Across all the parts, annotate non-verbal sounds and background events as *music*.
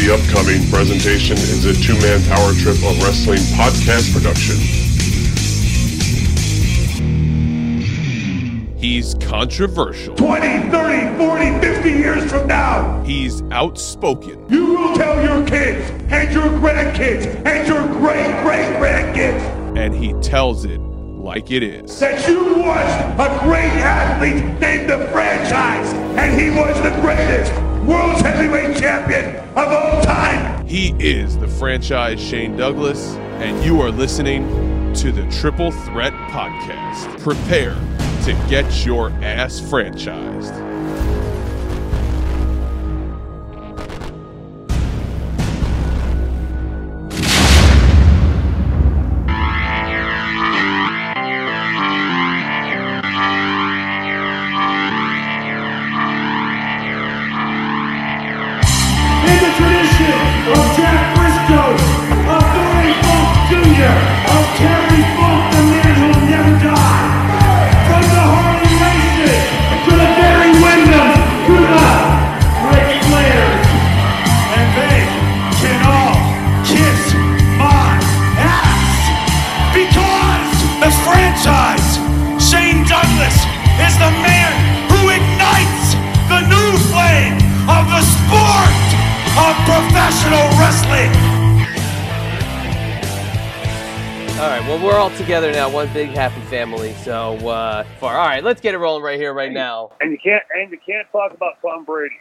the upcoming presentation is a two man power trip of wrestling podcast production. He's controversial. 20, 30, 40, 50 years from now, He's outspoken. you will tell your kids and your grandkids and your great great grandkids And he tells it like it is. that you was a great athlete named the franchise, and he was the greatest world's heavyweight champion of all time. He is the franchise Shane Douglas, and you are listening to the Triple Threat Podcast. Prepare to get your ass franchised. All together now, one big happy family. So uh, far, all right, let's get it rolling right here, right now. And you can't and you can't talk about Tom Brady.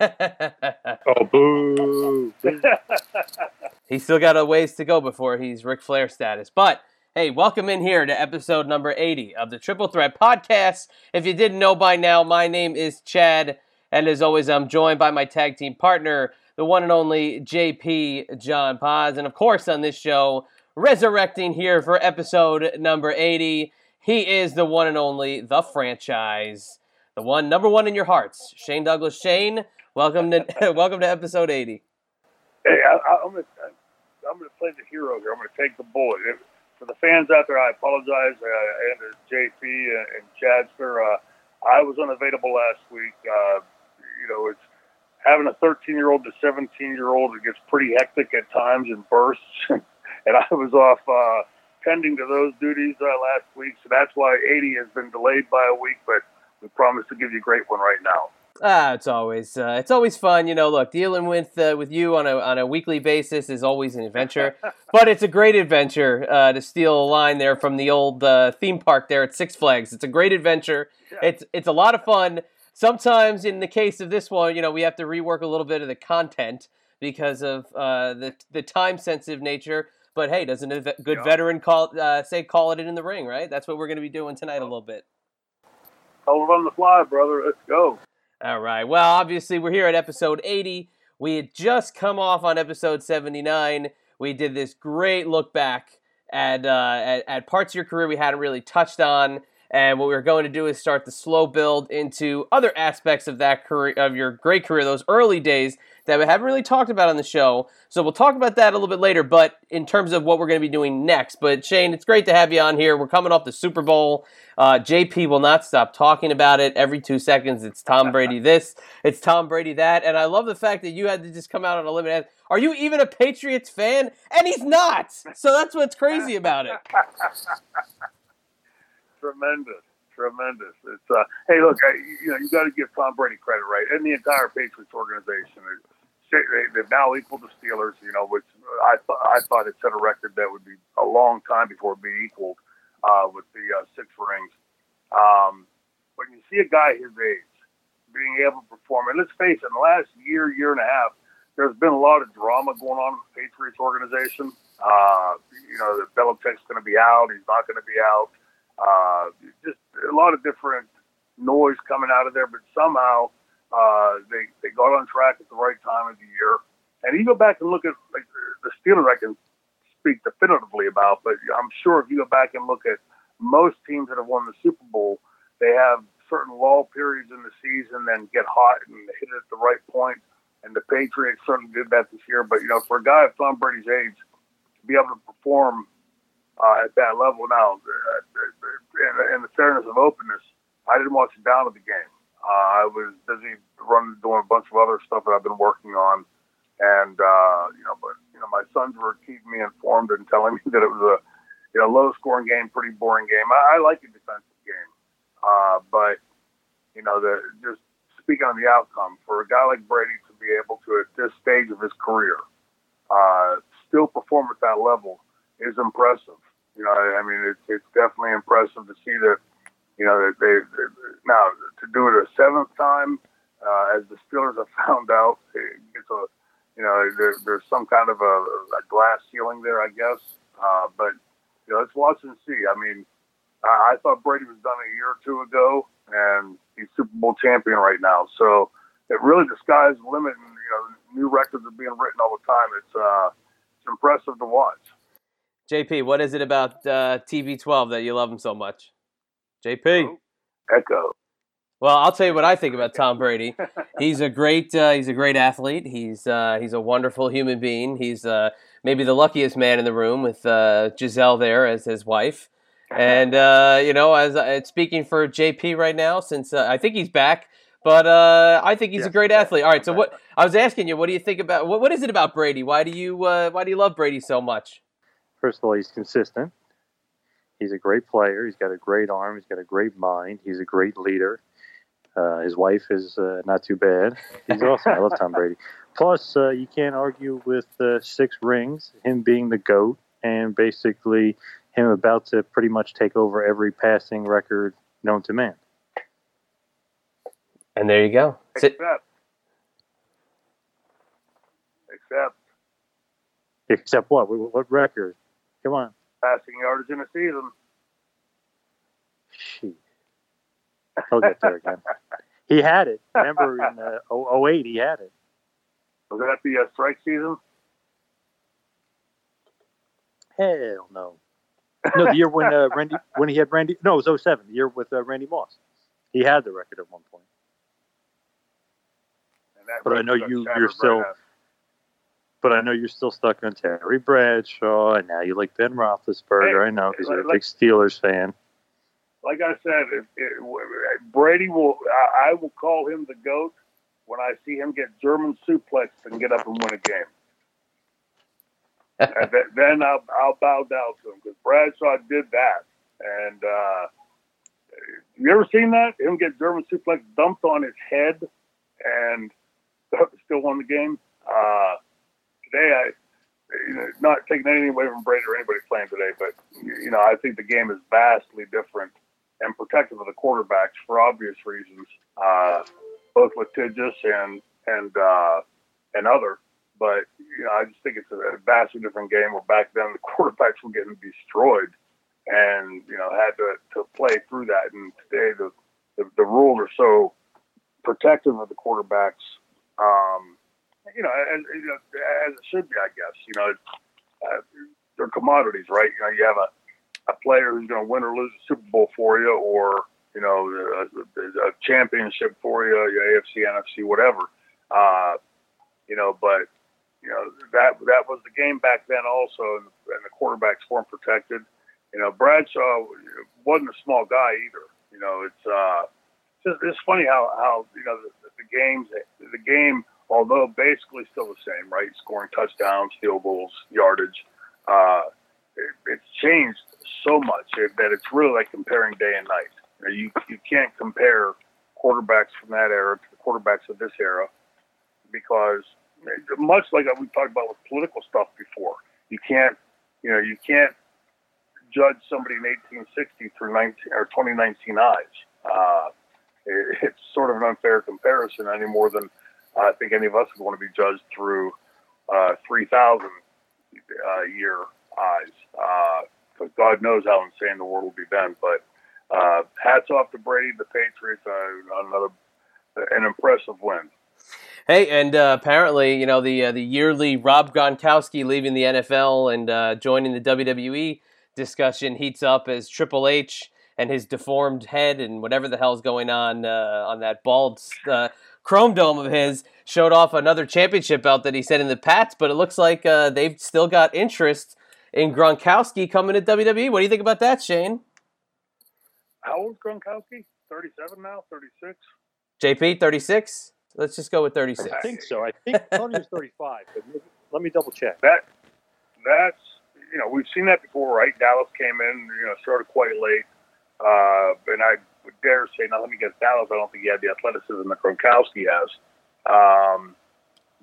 *laughs* Oh, boo. *laughs* he's still got a ways to go before he's Ric Flair status. But hey, welcome in here to episode number 80 of the Triple Threat Podcast. If you didn't know by now, my name is Chad, and as always, I'm joined by my tag team partner, the one and only JP John Paz. And of course, on this show, resurrecting here for episode number 80, he is the one and only, the franchise, the one number one in your hearts, Shane Douglas. Shane, welcome to *laughs* welcome to episode 80. Hey, I, I'm gonna I'm gonna play the hero here. I'm gonna take the bullet. For the fans out there, I apologize. Uh, and JP and, and Chadster, uh, I was unavailable last week. Uh, you know, it's having a 13 year old to 17 year old. It gets pretty hectic at times and bursts, *laughs* and I was off uh, tending to those duties uh, last week. So that's why 80 has been delayed by a week, but we promise to give you a great one right now. Ah, it's always uh, it's always fun, you know. Look, dealing with uh, with you on a on a weekly basis is always an adventure, *laughs* but it's a great adventure uh, to steal a line there from the old uh, theme park there at Six Flags. It's a great adventure. It's it's a lot of fun. Sometimes, in the case of this one, you know, we have to rework a little bit of the content because of uh, the the time sensitive nature. But hey, doesn't a good Yeah. veteran call uh, say call it in the ring, right? That's what we're going to be doing tonight a little bit. Hold it on the fly, brother. Let's go. All right. Well, obviously, we're here at episode 80. We had just come off on episode 79. We did this great look back at, uh, at, at parts of your career we hadn't really touched on. And what we're going to do is start the slow build into other aspects of that career, of your great career, those early days that we haven't really talked about on the show. So we'll talk about that a little bit later. But in terms of what we're going to be doing next, but Shane, it's great to have you on here. We're coming off the Super Bowl. Uh, JP will not stop talking about it every two seconds. It's Tom *laughs* Brady this, it's Tom Brady that, and I love the fact that you had to just come out on a limb and ask, "Are you even a Patriots fan?" And he's not. So that's what's crazy about it. *laughs* Tremendous, tremendous. It's uh, hey, look, I, you know, you got to give Tom Brady credit, right? And the entire Patriots organization. They've now equaled the Steelers, you know, which I thought I thought it set a record that would be a long time before it be equaled uh, with the uh, six rings. Um, when you see a guy his age being able to perform, and let's face it, in the last year, year and a half, there's been a lot of drama going on in the Patriots organization. Uh, you know, that Belichick's going to be out, he's not going to be out. Uh, just a lot of different noise coming out of there, but somehow uh, they they got on track at the right time of the year. And you go back and look at like the Steelers, I can speak definitively about, but I'm sure if you go back and look at most teams that have won the Super Bowl, they have certain lull periods in the season, then get hot and hit it at the right point. And the Patriots certainly did that this year. But you know, for a guy of Tom Brady's age to be able to perform uh, at that level now, uh, in, in the fairness of openness, I didn't watch it down to the game. Uh, I was busy running, doing a bunch of other stuff that I've been working on. and uh, you know, but you know, my sons were keeping me informed and telling *laughs* me that it was a you know low scoring game, pretty boring game. I, I like a defensive game, uh, but you know, the just speaking on the outcome for a guy like Brady to be able to at this stage of his career uh, still perform at that level is impressive. You know, I mean, it's it's definitely impressive to see that. You know, they, they now to do it a seventh time, uh, as the Steelers have found out, it's a you know, there, there's some kind of a, a glass ceiling there, I guess. Uh, but you know, let's watch and see. I mean, I, I thought Brady was done a year or two ago, and he's Super Bowl champion right now. So it really the sky's the limit, and you know, new records are being written all the time. It's uh, it's impressive to watch. JP, what is it about uh, TB12 that you love him so much? JP. Echo. Well, I'll tell you what I think about Tom *laughs* Brady. He's a great uh, he's a great athlete. He's uh, he's a wonderful human being. He's uh, maybe the luckiest man in the room with uh, Gisele there as his wife. And uh, you know, as uh, speaking for JP right now, since I think he's back, but I think he's a great athlete. All right, so what I was asking you, what do you think about what, what is it about Brady? Why do you why do you love Brady so much? First of all, he's consistent. He's a great player. He's got a great arm. He's got a great mind. He's a great leader. Uh, his wife is uh, not too bad. He's awesome. I love Tom Brady. Plus, uh, you can't argue with uh, six rings, him being the GOAT, and basically him about to pretty much take over every passing record known to man. And there you go. Except, except, except what? What record? Come on. Passing yardage in a season. Jeez. He'll get there again. he had it. Remember in uh, 08, he had it. Was that the uh, strike season? Hell no. No, the year when uh, Randy when he had Randy. No, it was 07, the year with uh, Randy Moss. He had the record at one point. But I know you you're still. But I know you're still stuck on Terry Bradshaw, and now you like Ben Roethlisberger. Hey, I know because you're a big Steelers fan like I said, if, if, Brady will, I, I, will call him the goat when I see him get German suplex and get up and win a game. *laughs* and then I'll, I'll bow down to him because Bradshaw did that. And uh, you ever seen that? Him get German suplex dumped on his head and *laughs* still won the game. Uh, today, I you know, not taking anything away from Brady or anybody playing today, but you know, I think the game is vastly different and protective of the quarterbacks for obvious reasons, uh, both litigious and and uh, and other. But you know, I just think it's a, vastly different game. Where back then the *laughs* quarterbacks were getting destroyed, and you know had to, to play through that. And today the, the the rules are so protective of the quarterbacks. Um, you know, as, you know, as it should be, I guess. You know, uh, they're commodities, right? You know, you have a a player who's going to win or lose a Super Bowl for you, or you know, a, a championship for you, your AFC, NFC, whatever. Uh, you know, but you know that that was the game back then also, and, and the quarterbacks weren't protected. You know, Bradshaw wasn't a small guy either. You know, it's uh, just it's funny how how you know the, the games the game, although basically still the same, right? Scoring touchdowns, field goals, yardage. Uh, it, it's changed so much that it's really like comparing day and night. You you can't compare quarterbacks from that era to the quarterbacks of this era because much like we talked about with political stuff before, you can't you know you can't judge somebody in 1860 through 19 or 2019 eyes. Uh, it, it's sort of an unfair comparison any more than I think any of us would want to be judged through uh, 3,000 uh, year eyes. Uh, because God knows how insane the world will be then. But uh, hats off to Brady, the Patriots, uh, another an impressive win. Hey, and uh, apparently, you know the uh, the yearly Rob Gronkowski leaving the NFL and uh, joining the WWE discussion heats up as Triple H and his deformed head and whatever the hell's going on on that bald chrome dome of his showed off another championship belt that he said in the Pats, but it looks like uh, they've still got interest in Gronkowski coming to WWE. What do you think about that, Shane? How old is Gronkowski? 37 now? 36? JP, 36? Let's just go with 36. I think so. I think *laughs* Tony was 35, but maybe, let me double check. That that's you know we've seen that before, right? Dallas came in, you know, started quite late, uh, and I would dare say nothing against Dallas. I don't think he had the athleticism that Gronkowski has, um,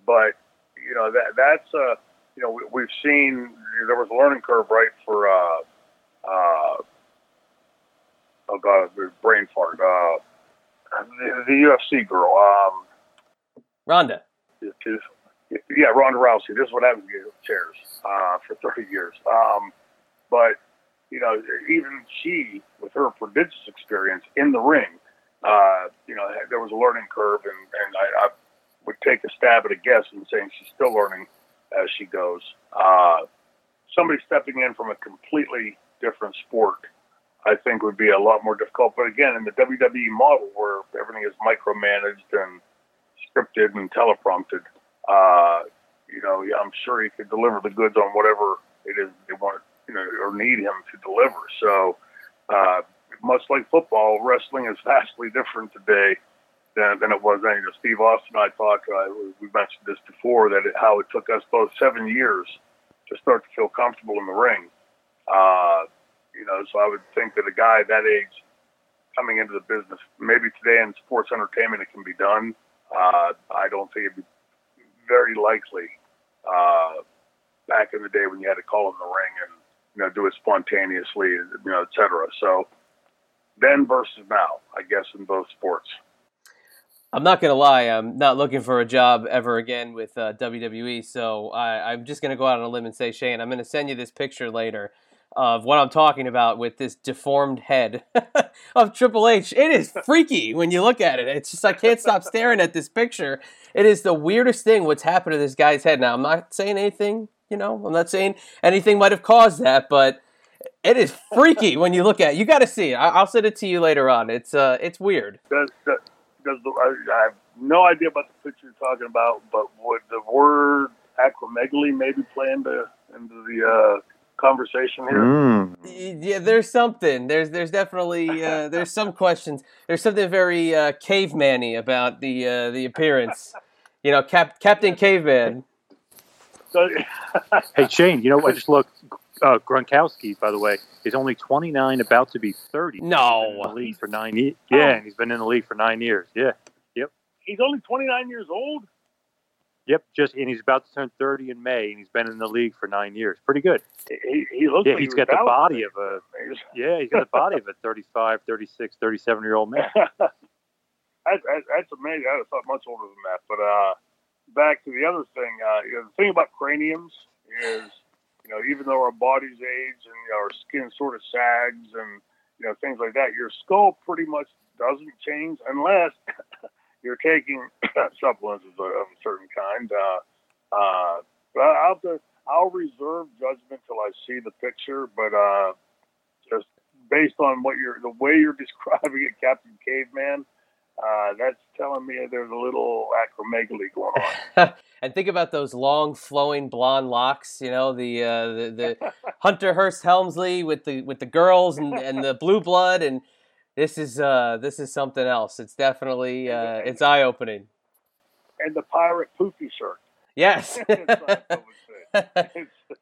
but you know that that's uh, you know we, we've seen there was a learning curve, right, for uh, uh, oh god, brain fart, uh, the, the UFC girl, um, Ronda. yeah, Ronda Rousey. This is what happens to chairs uh, for 30 years. Um, but you know, even she, with her prodigious experience in the ring, uh, you know, there was a learning curve, and, and I, I would take a stab at a guess and saying she's still learning as she goes. Uh, somebody stepping in from a completely different sport, I think, would be a lot more difficult. But again, in the WWE model, where everything is micromanaged and scripted and teleprompted, uh, you know, I'm sure he could deliver the goods on whatever it is they want, you know, or need him to deliver. So, uh, much like football, wrestling is *laughs* vastly different today than, than it was then. You know, Steve Austin and I talked, uh, we mentioned this before, that it, how it took us both seven years to start to feel comfortable in the ring. Uh, you know, so I would think that a guy that age coming into the business, maybe today in sports entertainment it can be done. Uh, I don't think it'd be very likely uh, back in the day when you had to call in the ring and you know do it spontaneously, you know, et cetera. So then versus now, I guess in both sports. I'm not gonna lie, I'm not looking for a job ever again with uh, WWE. So I, I'm just gonna go out on a limb and say, Shane, I'm gonna send you this picture later of what I'm talking about with this deformed head *laughs* of Triple H. It is freaky when you look at it. It's just I can't stop staring at this picture. It is the weirdest thing what's happened to this guy's head. Now I'm not saying anything, you know, I'm not saying anything might have caused that, but it is freaky when you look at it. You got to see it. I- I'll send it to you later on. It's uh, it's weird. Does, does, does the, I, I have no idea about the picture you're talking about, but would the word acromegaly maybe play into into the uh, conversation here? Mm. Yeah, there's something. There's there's definitely uh, there's some questions. There's something very uh, caveman-y about the uh, the appearance. You know, Cap- Captain Caveman. So, *laughs* Hey, Shane, you know, I just looked. Uh, Gronkowski, by the way, is only 29, about to be 30. No. He's been in the league for nine years. Yeah, and he's been in the league for nine years. Yeah. Yep. He's only 29 years old. Yep. Just and he's about to turn 30 in May, and he's been in the league for nine years. Pretty good. He, he looks Yeah, like he's he got the body of a *laughs* yeah, he's got the body of a 35, 36, 37 year old man. *laughs* that's, that's, that's amazing. I thought much older than that. But uh, back to the other thing. Uh, you know, the thing about craniums is, you know, even though our bodies age and you know, our skin sort of sags and you know things like that, your skull pretty much doesn't change unless *coughs* you're taking *coughs* supplements of a, certain kind. Uh, uh, but I'll to, I'll reserve judgment till I see the picture. But uh, just based on what you're, the way you're *laughs* describing it, Captain Caveman, uh, that's telling me there's a little acromegaly going on. *laughs* and think about those long, flowing blonde locks. You know, the uh, the, the *laughs* Hunter Hearst Helmsley with the with the girls and, and the blue blood, and this is uh, this is something else. It's definitely uh, it's eye opening. and the pirate poofy shirt. Yes. *laughs* It's like I would say. It's-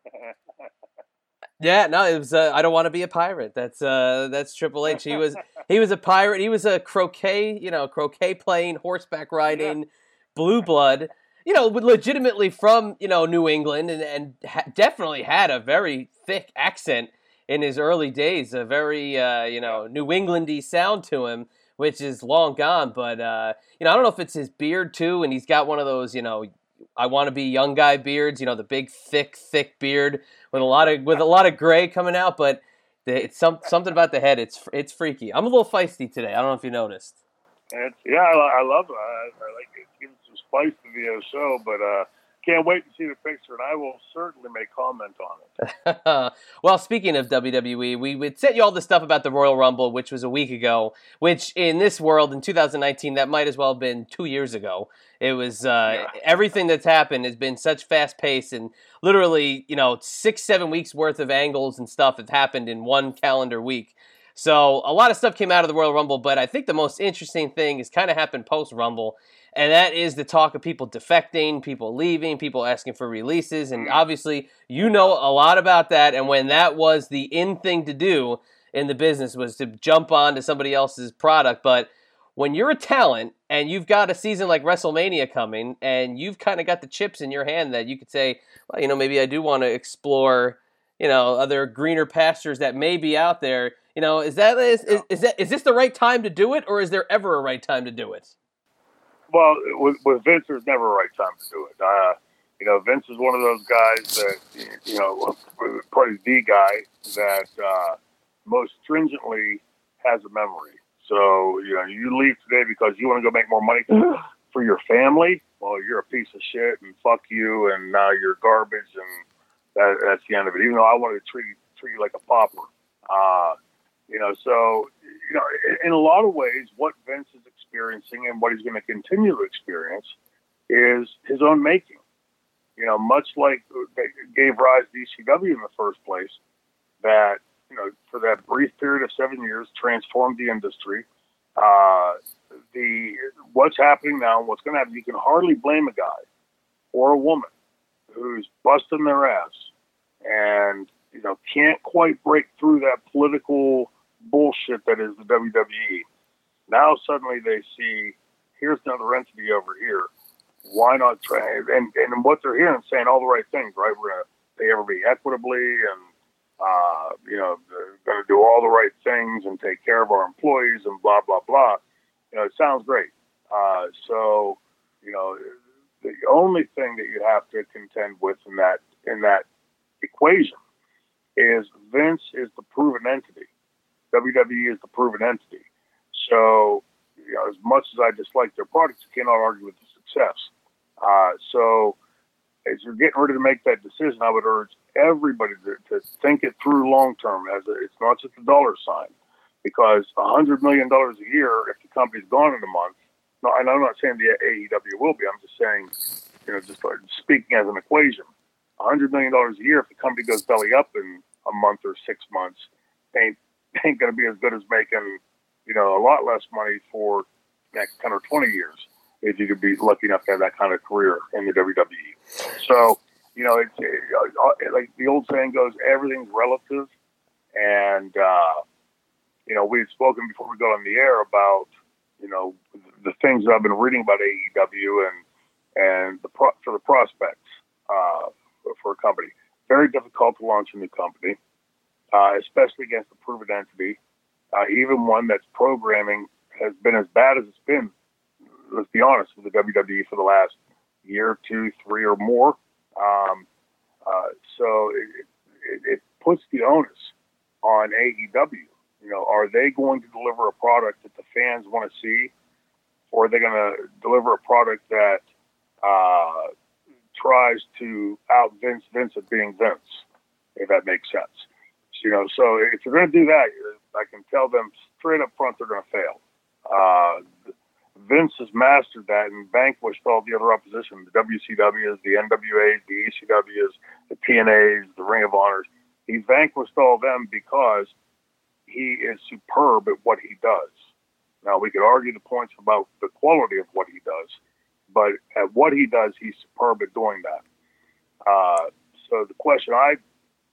Yeah, no, it was. Uh, I don't want to be a pirate. That's uh, that's Triple H. He was he was a pirate. He was a croquet, you know, croquet playing, horseback *laughs* riding, blue blood. You know, legitimately from you know New England, and and ha- definitely had a very thick accent in his early days. A very uh, you know New Englandy sound to him, which is long gone. But uh, you know, I don't know if it's his beard too, and he's got one of those you know I want to be young guy beards. You know, the big thick thick beard with a lot of with a lot of gray coming out, but it's some something about the head. It's it's freaky. I'm a little feisty today. I don't know if you noticed. It's, yeah, I, I love it. I, I like it. Gives some spice to the show, but uh, can't wait to see the picture, and I will certainly make comment on it. *laughs* well, speaking of WWE, we would sent you all the stuff about the Royal Rumble, which was a week ago. Which in this world, in 2019, that might as well have been two years ago. It was uh, everything that's happened has been such fast pace, and literally, you know, six seven weeks worth of angles and stuff have happened in one calendar week. So a lot of stuff came out of the Royal Rumble, but I think the most interesting thing has kind of happened post Rumble, and that is the talk of people defecting, people leaving, people asking for releases, and mm. obviously you know a lot about that. And when that was the in thing to do in the business was to jump on to somebody else's product, but when you're a talent and you've got a season like WrestleMania coming, and you've kind of got the chips in your hand that you could say, well, you know, maybe I do want to explore, you know, other greener pastures that may be out there. You know, is that is, is, is that is this the right time to do it, or is there ever a right time to do it? Well, with, with Vince, there's never a right time to do it. Uh, you know, Vince is one of those guys that, you know, probably the guy that uh, most stringently has a memory. So, you know, you leave today because you want to go make more money for your family. Well, you're a piece of shit and fuck you, and now you're garbage, and that, that's the end of it. Even though I wanted to treat treat you like a pauper, uh, you know. So, you know, in, in a lot of ways, what Vince is experiencing and what he's going to continue to experience is his own making. You know, much like gave rise to ECW in the first place, that you know, for that brief period of seven years, transformed the industry. Uh, the what's happening now, and what's going to happen, you can hardly blame a guy or a woman who's busting their ass and you know can't quite break through that political bullshit that is the WWE. Now suddenly they see here's another entity over here. Why not try? And and what they're hearing saying all the right things, right? We're gonna pay everybody equitably and uh, you know, to do all the right things and take care of our employees and blah blah blah. You know, it sounds great. Uh, so, you know, the only thing that you have to contend with in that in that equation is Vince is the proven entity. WWE is the proven entity. So, you know, as much as I dislike their products, you cannot argue with the success. Uh, so, as you're getting ready to make that decision, I would urge everybody to, to think it through long term. As a, it's not just a dollar sign, because hundred million dollars a year, if the company's gone in a month, no, and I'm not saying the AEW will be. I'm just saying, you know, just speaking as an equation, hundred million dollars a year, if the company goes belly up in a month or six months, ain't *laughs* ain't going to be as good as making, you know, a lot less money for next ten or twenty years if you could be lucky enough to have that kind of career in the WWE. So you know, it's uh, like the old saying goes, everything's relative. And, uh, you know, we had spoken before we got on the air about, you know, the things that I've been reading about AEW and, and the pro- for the prospects uh, for a company. Very difficult to launch a new company, uh, especially against a proven entity. Uh, even one that's programming has been as bad as it's been. Let's be honest with the WWE for the last year, two, three, or more. Um, uh, so it, it, it, puts the onus on AEW. You know, are they going to deliver a product that the fans want to see, or are they going to deliver a product that uh, tries to out Vince Vince at being Vince, if that makes sense? You know, so if you're going to do that, I can tell them straight up front they're going to fail. Uh, Vince has mastered that and vanquished all the other opposition, the WCWs, the NWAs, the ECWs, the TNAs, the Ring of Honors. He vanquished all them because he is superb at what he does. Now, we could argue the points about the quality of what he does, but at what he does, he's superb at doing that. Uh, so the question I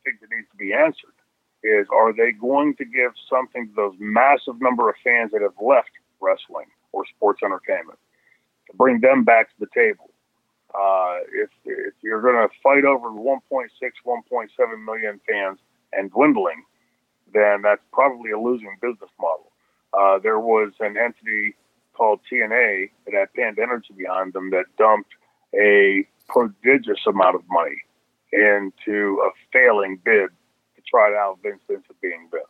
think that needs to be answered is, are they going to give something to those massive number of fans that have left wrestling? or sports entertainment to bring them back to the table. Uh, if, if you're going to fight over 1.6, 1.7 million fans and dwindling, then that's probably a losing business model. Uh, there was an entity called TNA that had Panda Energy behind them that dumped a prodigious amount of money into a failing bid to out Vince Vince being Vince.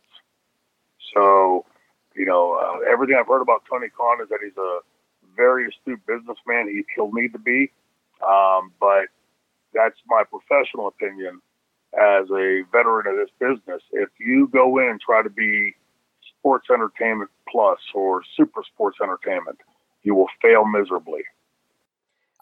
So you know, uh, everything I've heard about Tony Khan is that he's a very astute businessman. He, he'll need to be, um, but that's my professional opinion as a veteran of this business. If you go in and try to be sports entertainment plus or super sports entertainment, you will fail miserably.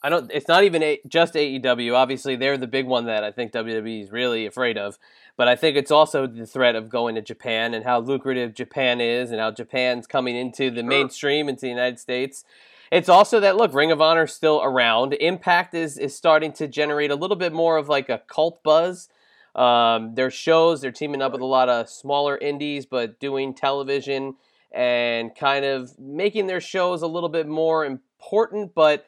I don't. It's not even a, just AEW. Obviously, they're the big one that I think WWE is really afraid of. But I think it's also the threat of going to Japan and how lucrative Japan is, and how Japan's coming into the mainstream into the United States. It's also that look, Ring of Honor is still around. Impact is is starting to generate a little bit more of like a cult buzz. Um, their shows, they're teaming up with a lot of smaller indies, but doing television and kind of making their shows a little bit more important. But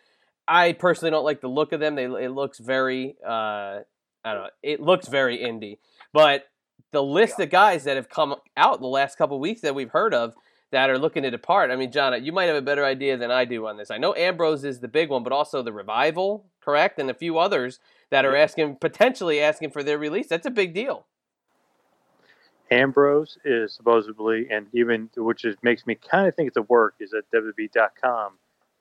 I personally don't like the look of them. They it looks very uh, I don't know. It looks very indie. But the list of guys that have come out in the last couple weeks that we've heard of that are looking to depart. I mean, John, you might have a better idea than I do on this. I know Ambrose is the big one, but also the Revival, correct, and a few others that are asking potentially asking for their release. That's a big deal. Ambrose is supposedly, and even which is, makes me kind of think it's a work, is that WWE.com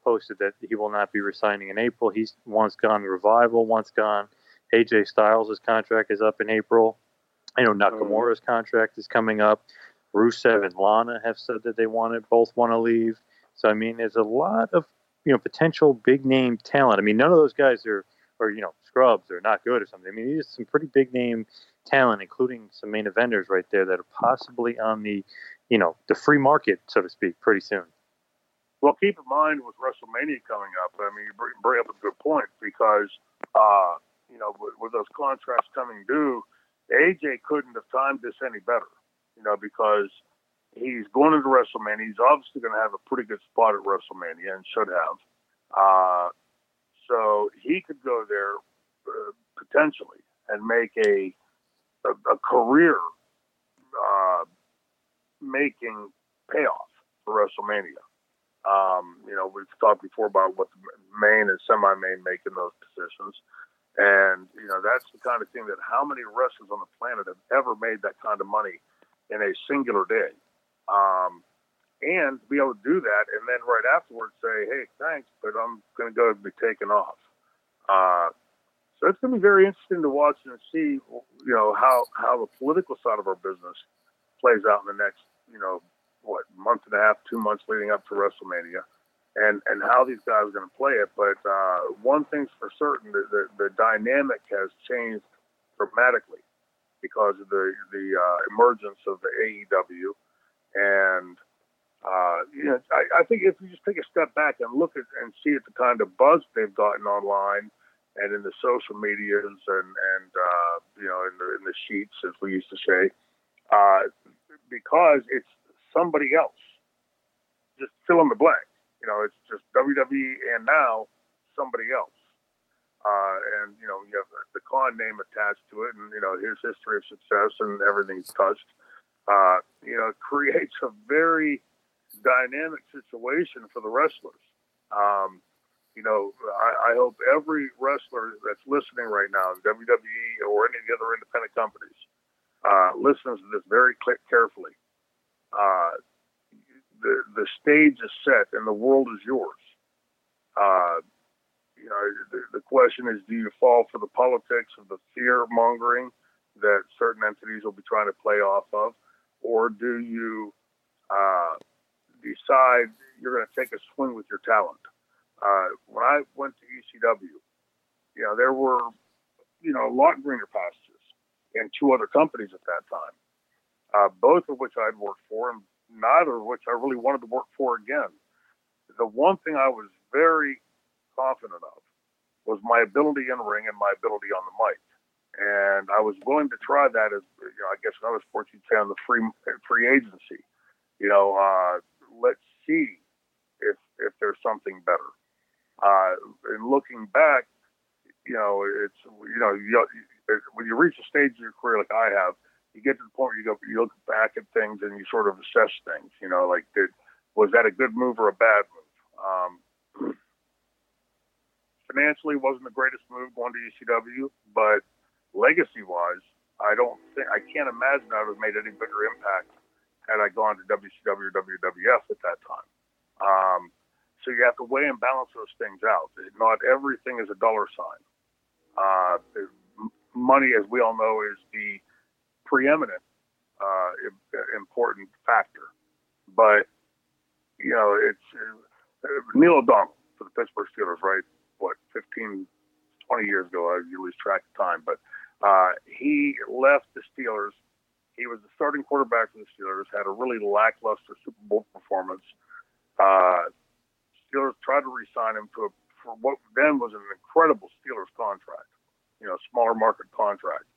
posted that he will not be resigning in April. He's once gone Revival, once gone. AJ Styles' contract is up in April. I know oh, Nakamura's contract is coming up. Rusev and Lana have said that they want it, both want to leave. So I mean, there's a lot of you know potential big name talent. I mean, none of those guys are or you know scrubs or not good or something. I mean, these are some pretty big name talent, including some main eventers right there that are possibly on the you know the free market, so to speak, pretty soon. Well, keep in mind with WrestleMania coming up. I mean, you bring, up a good point because uh, you know with, with those contracts coming due, AJ couldn't have timed this any better you know, because he's going into WrestleMania. He's obviously going to have a pretty good spot at WrestleMania and should have. Uh, so he could go there uh, potentially and make a a, a career uh, making payoff for WrestleMania. Um, you know, we've talked before about what the main and semi-main make in those positions. And, you know, that's the kind of thing that how many wrestlers on the planet have ever made that kind of money in a singular day. Um, and be able to do that and then right afterwards say, hey, thanks, but I'm going to go be taken off. Uh, so it's going to be very interesting to watch and see, you know, how, how the political side of our business plays out in the next, you know, what, month and a half, two months leading up to WrestleMania and, and how these guys are going to play it. But uh, one thing's for certain, the, the, the dynamic has changed dramatically because of the the uh, emergence of the AEW, and uh, you know, I, I think if you just take a step back and look at and see at the kind of buzz they've gotten online and in the social medias and and uh, you know in the in the sheets as we used to say, uh, because it's somebody else. Just fill in the blank. You know, it's just WWE and now somebody else. Uh, and you know you have the Khan name attached to it, and you know his history of success and everything's touched. Uh, you know, *laughs* creates a very dynamic situation for the wrestlers. Um, you know, I, I hope every wrestler that's listening right now, WWE or any of the other independent companies, uh, listens to this very carefully. Uh, the the stage is set and the world is yours. Uh, you know, the, the question is, do you fall for the politics of the fear mongering that certain entities will be trying to play off of, or do you uh, decide you're going to take a swing with your talent? Uh, when I went to ECW, you know, there were, you know, a lot greener pastures and two other companies at that time, uh, both of which I'd worked for, and neither of which I really wanted to work for again. The one thing I was very confident of was my ability in ring and my ability on the mic. And I was willing to try that as, you know, I guess another sports you'd say on the free free agency. You know, uh, let's see if if there's something better. Uh, and looking back, you know, it's you know, you, when you reach a stage in your career like I have, you get to the point where you go, you look back at things and you sort of assess things. You know, like did was that a good move or a bad move? Um, financially wasn't the greatest move going to ECW, but legacy wise, I don't think I can't imagine I would have made any bigger impact had I gone to WCW or WWF at that time. Um, so you have to weigh and balance those things out. Not everything is a dollar sign. Uh, money, as we all know, is the preeminent uh, important factor. But you know, it's uh, Neil O'Donnell for the Pittsburgh Steelers, right? what 15, 20 years ago. I lose track of time, but uh, he left the Steelers. He was the starting quarterback for the Steelers. Had a really lackluster Super Bowl performance. Uh, Steelers tried to re-sign him to a, for what then was an incredible Steelers contract, you know, smaller market contract.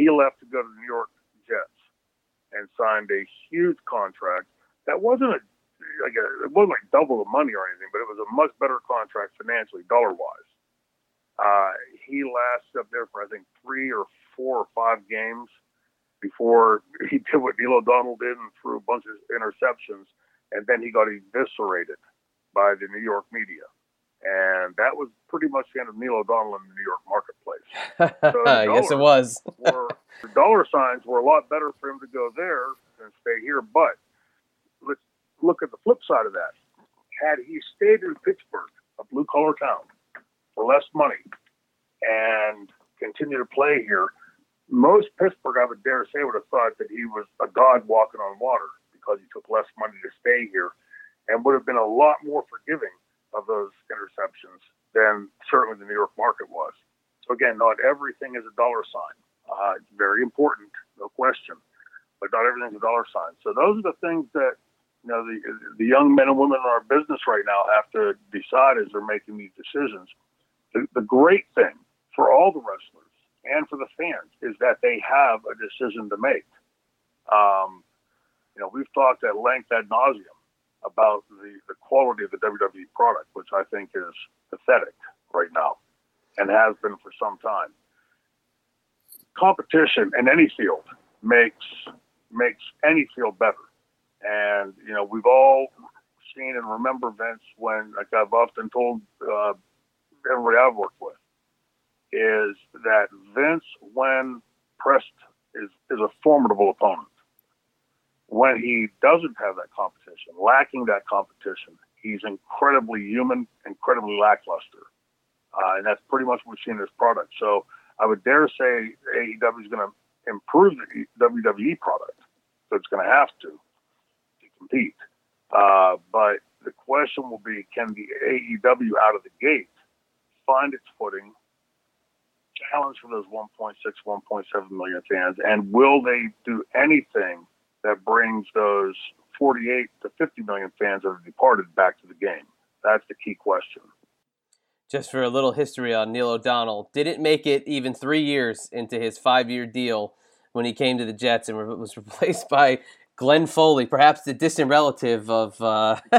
He left to go to the New York Jets and signed a huge contract that wasn't a like a, it wasn't like double the money or anything, but it was a much better contract financially, dollar wise. Uh, he lasted up there for I think three or four or five games before he did what Neil O'Donnell did and threw a bunch of interceptions, and then he got eviscerated by the New York media. And that was pretty much the end of Neil O'Donnell in the New York marketplace. *laughs* Yes, it was. were, the dollar signs were a lot better for him to go there than stay here. But let's look at the flip side of that. Had he stayed in Pittsburgh, a blue collar town, for less money and continued to play here, most Pittsburgh, I would dare say, would have thought that he was a god walking on water because he took less money to stay here and would have been a lot more forgiving of those interceptions than certainly the New York market was. Again, not everything is a dollar sign. Uh, it's very important, no question, but not everything's a dollar sign. So those are the things that you know the the young men and women in our business right now have to decide as they're making these decisions. The, the great thing for all the wrestlers and for the fans is that they have a decision to make. Um, you know, we've talked at length ad nauseum about the, the quality of the WWE product, which I think is pathetic right now and has been for some time. Competition in any field makes makes any field better. And you know, we've all seen and remember Vince when, like I've often told uh, everybody I've worked with, is that Vince, when pressed, is is a formidable opponent when he doesn't have that competition, lacking that competition, he's incredibly human, incredibly lackluster. Uh, and that's pretty much what we've seen in his product. So I would dare say AEW is going to improve the WWE product. So it's going to have to to compete. Uh, but the question will be, can the AEW out of the gate find its footing, challenge for those 1.6, 1.7 million fans, and will they do anything that brings those 48 to 50 million fans that have departed back to the game? That's the key question. Just for a little history on Neil O'Donnell, didn't make it even three years into his five-year deal when he came to the Jets and was *laughs* replaced by Glenn Foley, perhaps the distant relative of uh, *laughs*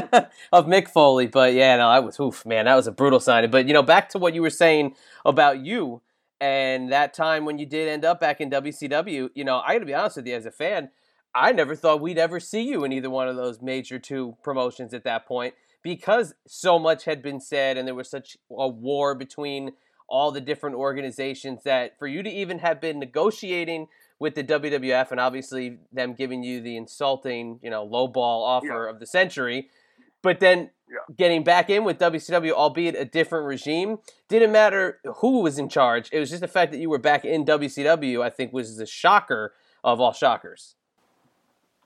of Mick Foley. But yeah, no, I was oof, man, that was a brutal signing. But you know, back to what you were saying about you and that time when you did end up back in WCW. You know, I got to be honest with you, as a fan, I never thought we'd ever see you in either one of those major two promotions at that point because so much had been said and there was such a war between all the different organizations that for you to even have been negotiating with the WWF and obviously them giving you the insulting, you know, low ball offer Yeah. of the century, but then Yeah. getting back in with WCW, albeit a different regime, didn't matter who was in charge. It was just the fact that you were back in WCW, I think, was the shocker of all shockers.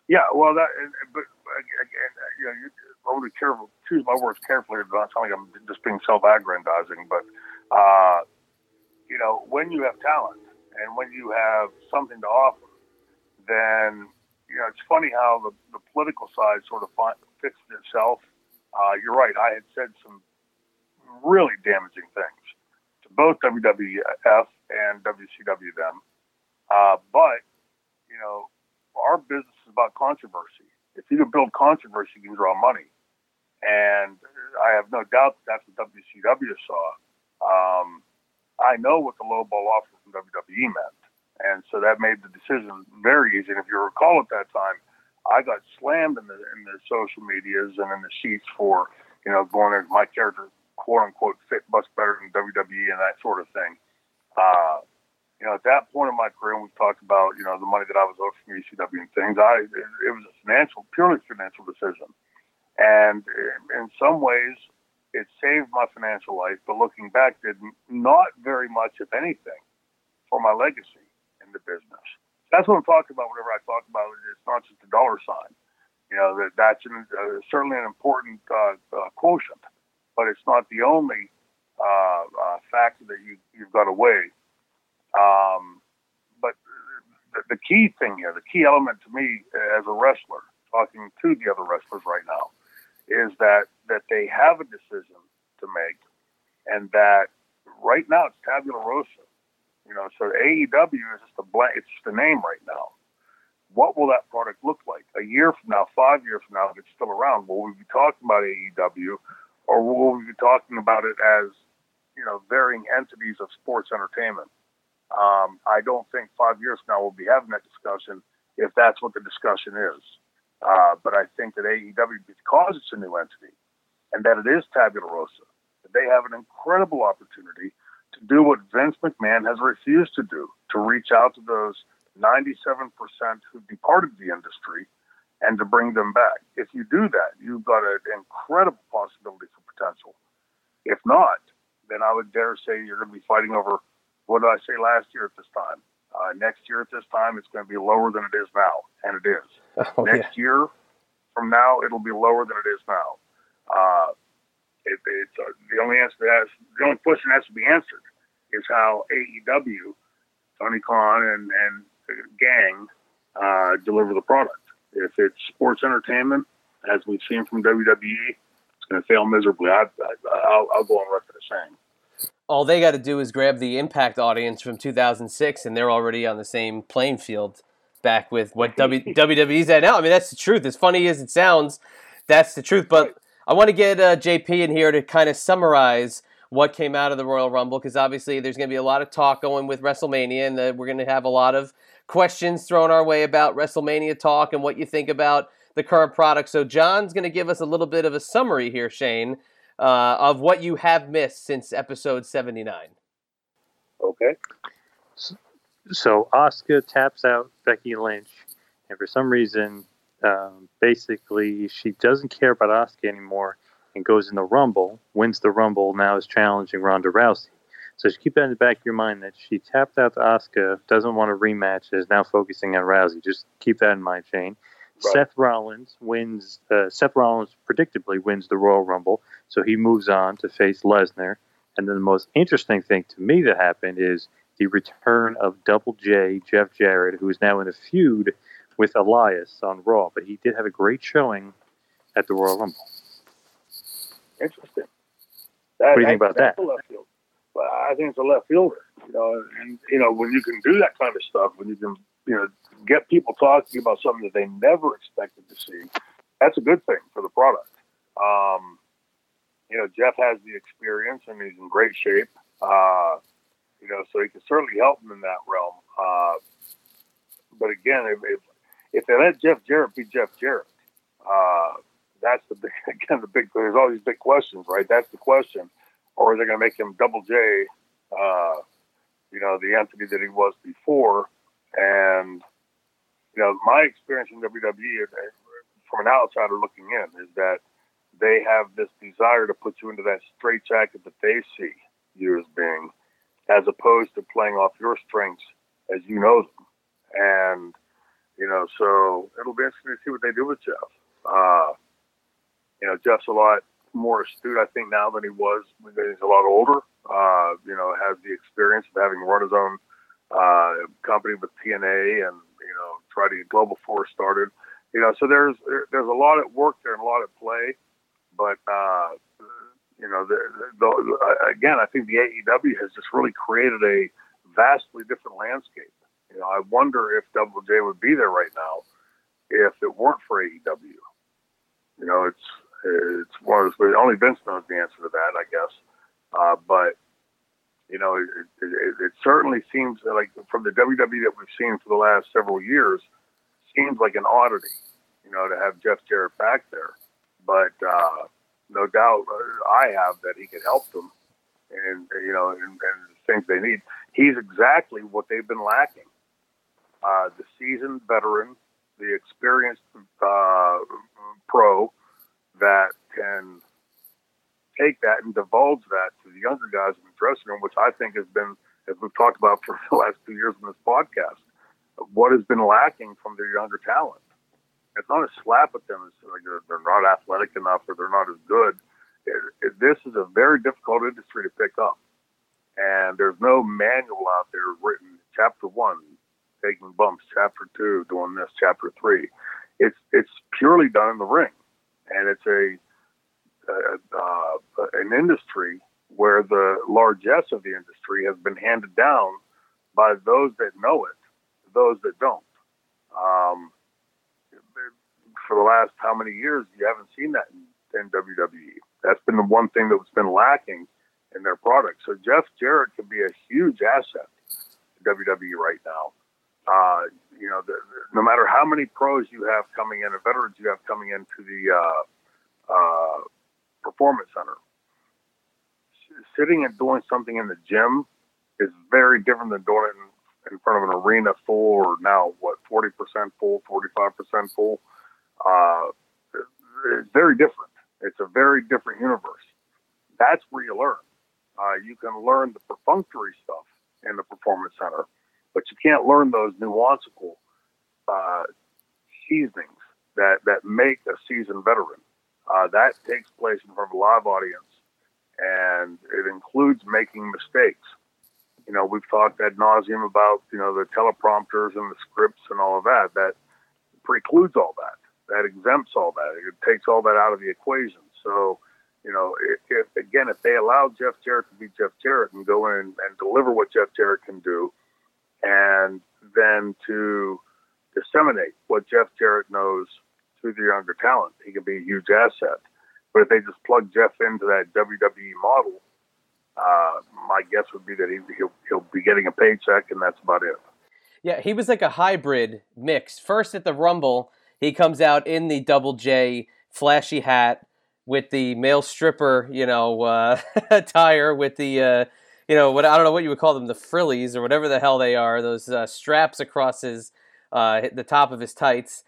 Yeah, well, that, but again, you know, you, I be careful, choose my words carefully. It's not like I'm just being self-aggrandizing, but uh, you know, when you have talent and when you have something to offer, then you know it's funny how the, the political side sort of fi- fixes itself. Uh, you're right. I had said some really damaging things to both WWF and WCW then, uh, but you know, our business is about controversy. If you can build controversy, you can draw money. And I have no doubt that that's what WCW saw. Um, I know what the low ball offer from WWE meant. And so that made the decision very easy. And if you recall at that time, I got slammed in the in the social medias and in the sheets for, you know, going as my character quote unquote fit much better than WWE and that sort of thing. Uh, you know, at that point in my career, we've talked about, you know, the money that I was owed from ECW and things, I, it, it was a financial, purely financial decision. And in some ways, it saved my financial life, but looking back, did not very much, if anything, for my legacy in the business. That's what I'm talking about whenever I talk about it. It's not just a dollar sign. You know, that that's an, uh, certainly an important uh, uh, quotient, but it's not the only uh, uh, factor that you, you've got to weigh. Um, but the, the key thing here, the key element to me as a wrestler, talking to the other wrestlers right now, is that that they have a decision to make, and that right now it's tabula rasa. You know, so AEW is just a blank. It's just a name right now. What will that product look like a year from now, five years from now, if it's still around? Will we be talking about AEW, or will we be talking about it as you know varying entities of sports entertainment? Um, I don't think five years from now we'll be having that discussion if that's what the discussion is. Uh, but I think that AEW, because it's a new entity and that it is tabula rasa, that they have an incredible opportunity to do what Vince McMahon has refused to do to reach out to those 97% who departed the industry and to bring them back. If you do that, you've got an incredible possibility for potential. If not, then I would dare say you're going to be fighting over what did I say last year at this time? Uh, next year at this time, it's going to be lower than it is now, and it is. Oh, next yeah. year from now, it'll be lower than it is now. Uh, it, it's uh, the only answer that has, the only question that has to be answered is how AEW, Tony Khan and and gang uh, deliver the product. If it's sports entertainment, as we've seen from WWE, it's going to fail miserably. I, will go on record as saying all they got to do is grab the Impact audience from 2006, and they're already on the same playing field back with what *laughs* w- WWE's at now. I mean, that's the truth. As funny as it sounds, that's the truth. But I want to get uh, JP in here to kind of summarize what came out of the Royal Rumble because obviously there's going to be a lot of talk going with WrestleMania, and uh, we're going to have a lot of questions thrown our way about WrestleMania talk and what you think about the current product. So John's going to give us a little bit of a summary here, Shane uh, of what you have missed since episode 79. Okay. So Asuka taps out Becky Lynch, and for some reason, um, basically, she doesn't care about Asuka anymore and goes in the Rumble, wins the Rumble, now is challenging Ronda Rousey. So just keep that in the back of your mind that she tapped out to Asuka, doesn't want a rematch, is now focusing on Rousey. Just keep that in mind, Shane. Right. Seth Rollins wins. Uh, Seth Rollins predictably wins the Royal Rumble, so he moves on to face Lesnar. And then the most interesting thing to me that happened is the return of Double J, Jeff Jarrett, who is now in a feud with Elias on Raw. But he did have a great showing at the Royal Rumble. Interesting. That, what do you think about that? Well, I think it's a left fielder. You know, and you know when you can do that kind of stuff, when you can you know get people talking about something that they never expected to see, that's a good thing for the product. Um, you know, Jeff has the experience and he's in great shape. Uh, you know, so he can certainly help them in that realm. Uh, but again, if, if, if, they let Jeff Jarrett be Jeff Jarrett, uh, that's the big, *laughs* again, the big, there's all these big questions, right? That's the question. Or are they going to make him double J, uh, you know, the entity that he was before? And, you know, my experience in WWE from an outsider looking in is that they have this desire to put you into that straitjacket that they see you as being, as opposed to playing off your strengths as you know them. And, you know, so it'll be interesting to see what they do with Jeff. Uh, you know, Jeff's a lot more astute, I think, now than he was when he's a lot older. Uh, you know, has the experience of having run his own uh, company with TNA and, you know, try to get Global Force started. You know, so there's there's a lot at work there and a lot at play. But uh, you know, the, the, again, I think the AEW has just really created a vastly different landscape. You know, I wonder if Double J would be there right now if it weren't for AEW. You know, it's it's one of those. Only Vince knows the answer to that, I guess. Uh, but you know, it, it, it certainly seems like from the WWE that we've seen for the last several years, seems like an oddity. You know, to have Jeff Jarrett back there but uh, no doubt uh, I have that he can help them, and you know, and, and things they need. He's exactly what they've been lacking: uh, the seasoned veteran, the experienced uh, pro that can take that and divulge that to the younger guys in the dressing room, which I think has been, as we've talked about *laughs* for the last two years in this podcast, what has been lacking from their younger talent it's not a slap at them. It's like they're, not athletic enough or they're not as good. It, it, this is a very difficult industry to pick up, and there's no manual out there written. Chapter one, taking bumps. Chapter two, doing this. Chapter three, it's it's purely done in the ring, and it's a uh, uh, an industry where the largesse of the industry has been handed down by those that know it, those that don't. Um, for the last how many years you haven't seen that in, in WWE? That's been the one thing that's been lacking in their product. So Jeff Jarrett could be a huge asset to WWE right now. Uh, you know, the, the, no matter how many pros you have coming in, or veterans you have coming into the uh, uh, performance center, sitting and doing something in the gym is very different than doing it in, in front of an arena full or now what 40% full 45% full uh, it's very different it's a very different universe that's where you learn uh, you can learn the perfunctory stuff in the performance center but you can't learn those nuanceical uh, seasonings that, that make a seasoned veteran uh, that takes place in front of a live audience and it includes making mistakes. You know, we've talked ad nauseum about you know the teleprompters and the scripts and all of that. That precludes all that. That exempts all that. It takes all that out of the equation. So, you know, if, again, if they allow Jeff Jarrett to be Jeff Jarrett and go in and deliver what Jeff Jarrett can do, and then to disseminate what Jeff Jarrett knows to the younger talent, he can be a huge asset. But if they just plug Jeff into that WWE model, uh, my guess would be that he, he'll, he'll be getting a paycheck, and that's about it. Yeah, he was like a hybrid mix. First at the Rumble, he comes out in the Double J flashy hat with the male stripper, you know, uh, *laughs* attire with the, uh, you know, what I don't know what you would call them, the frillies or whatever the hell they are, those uh, straps across his uh, the top of his tights.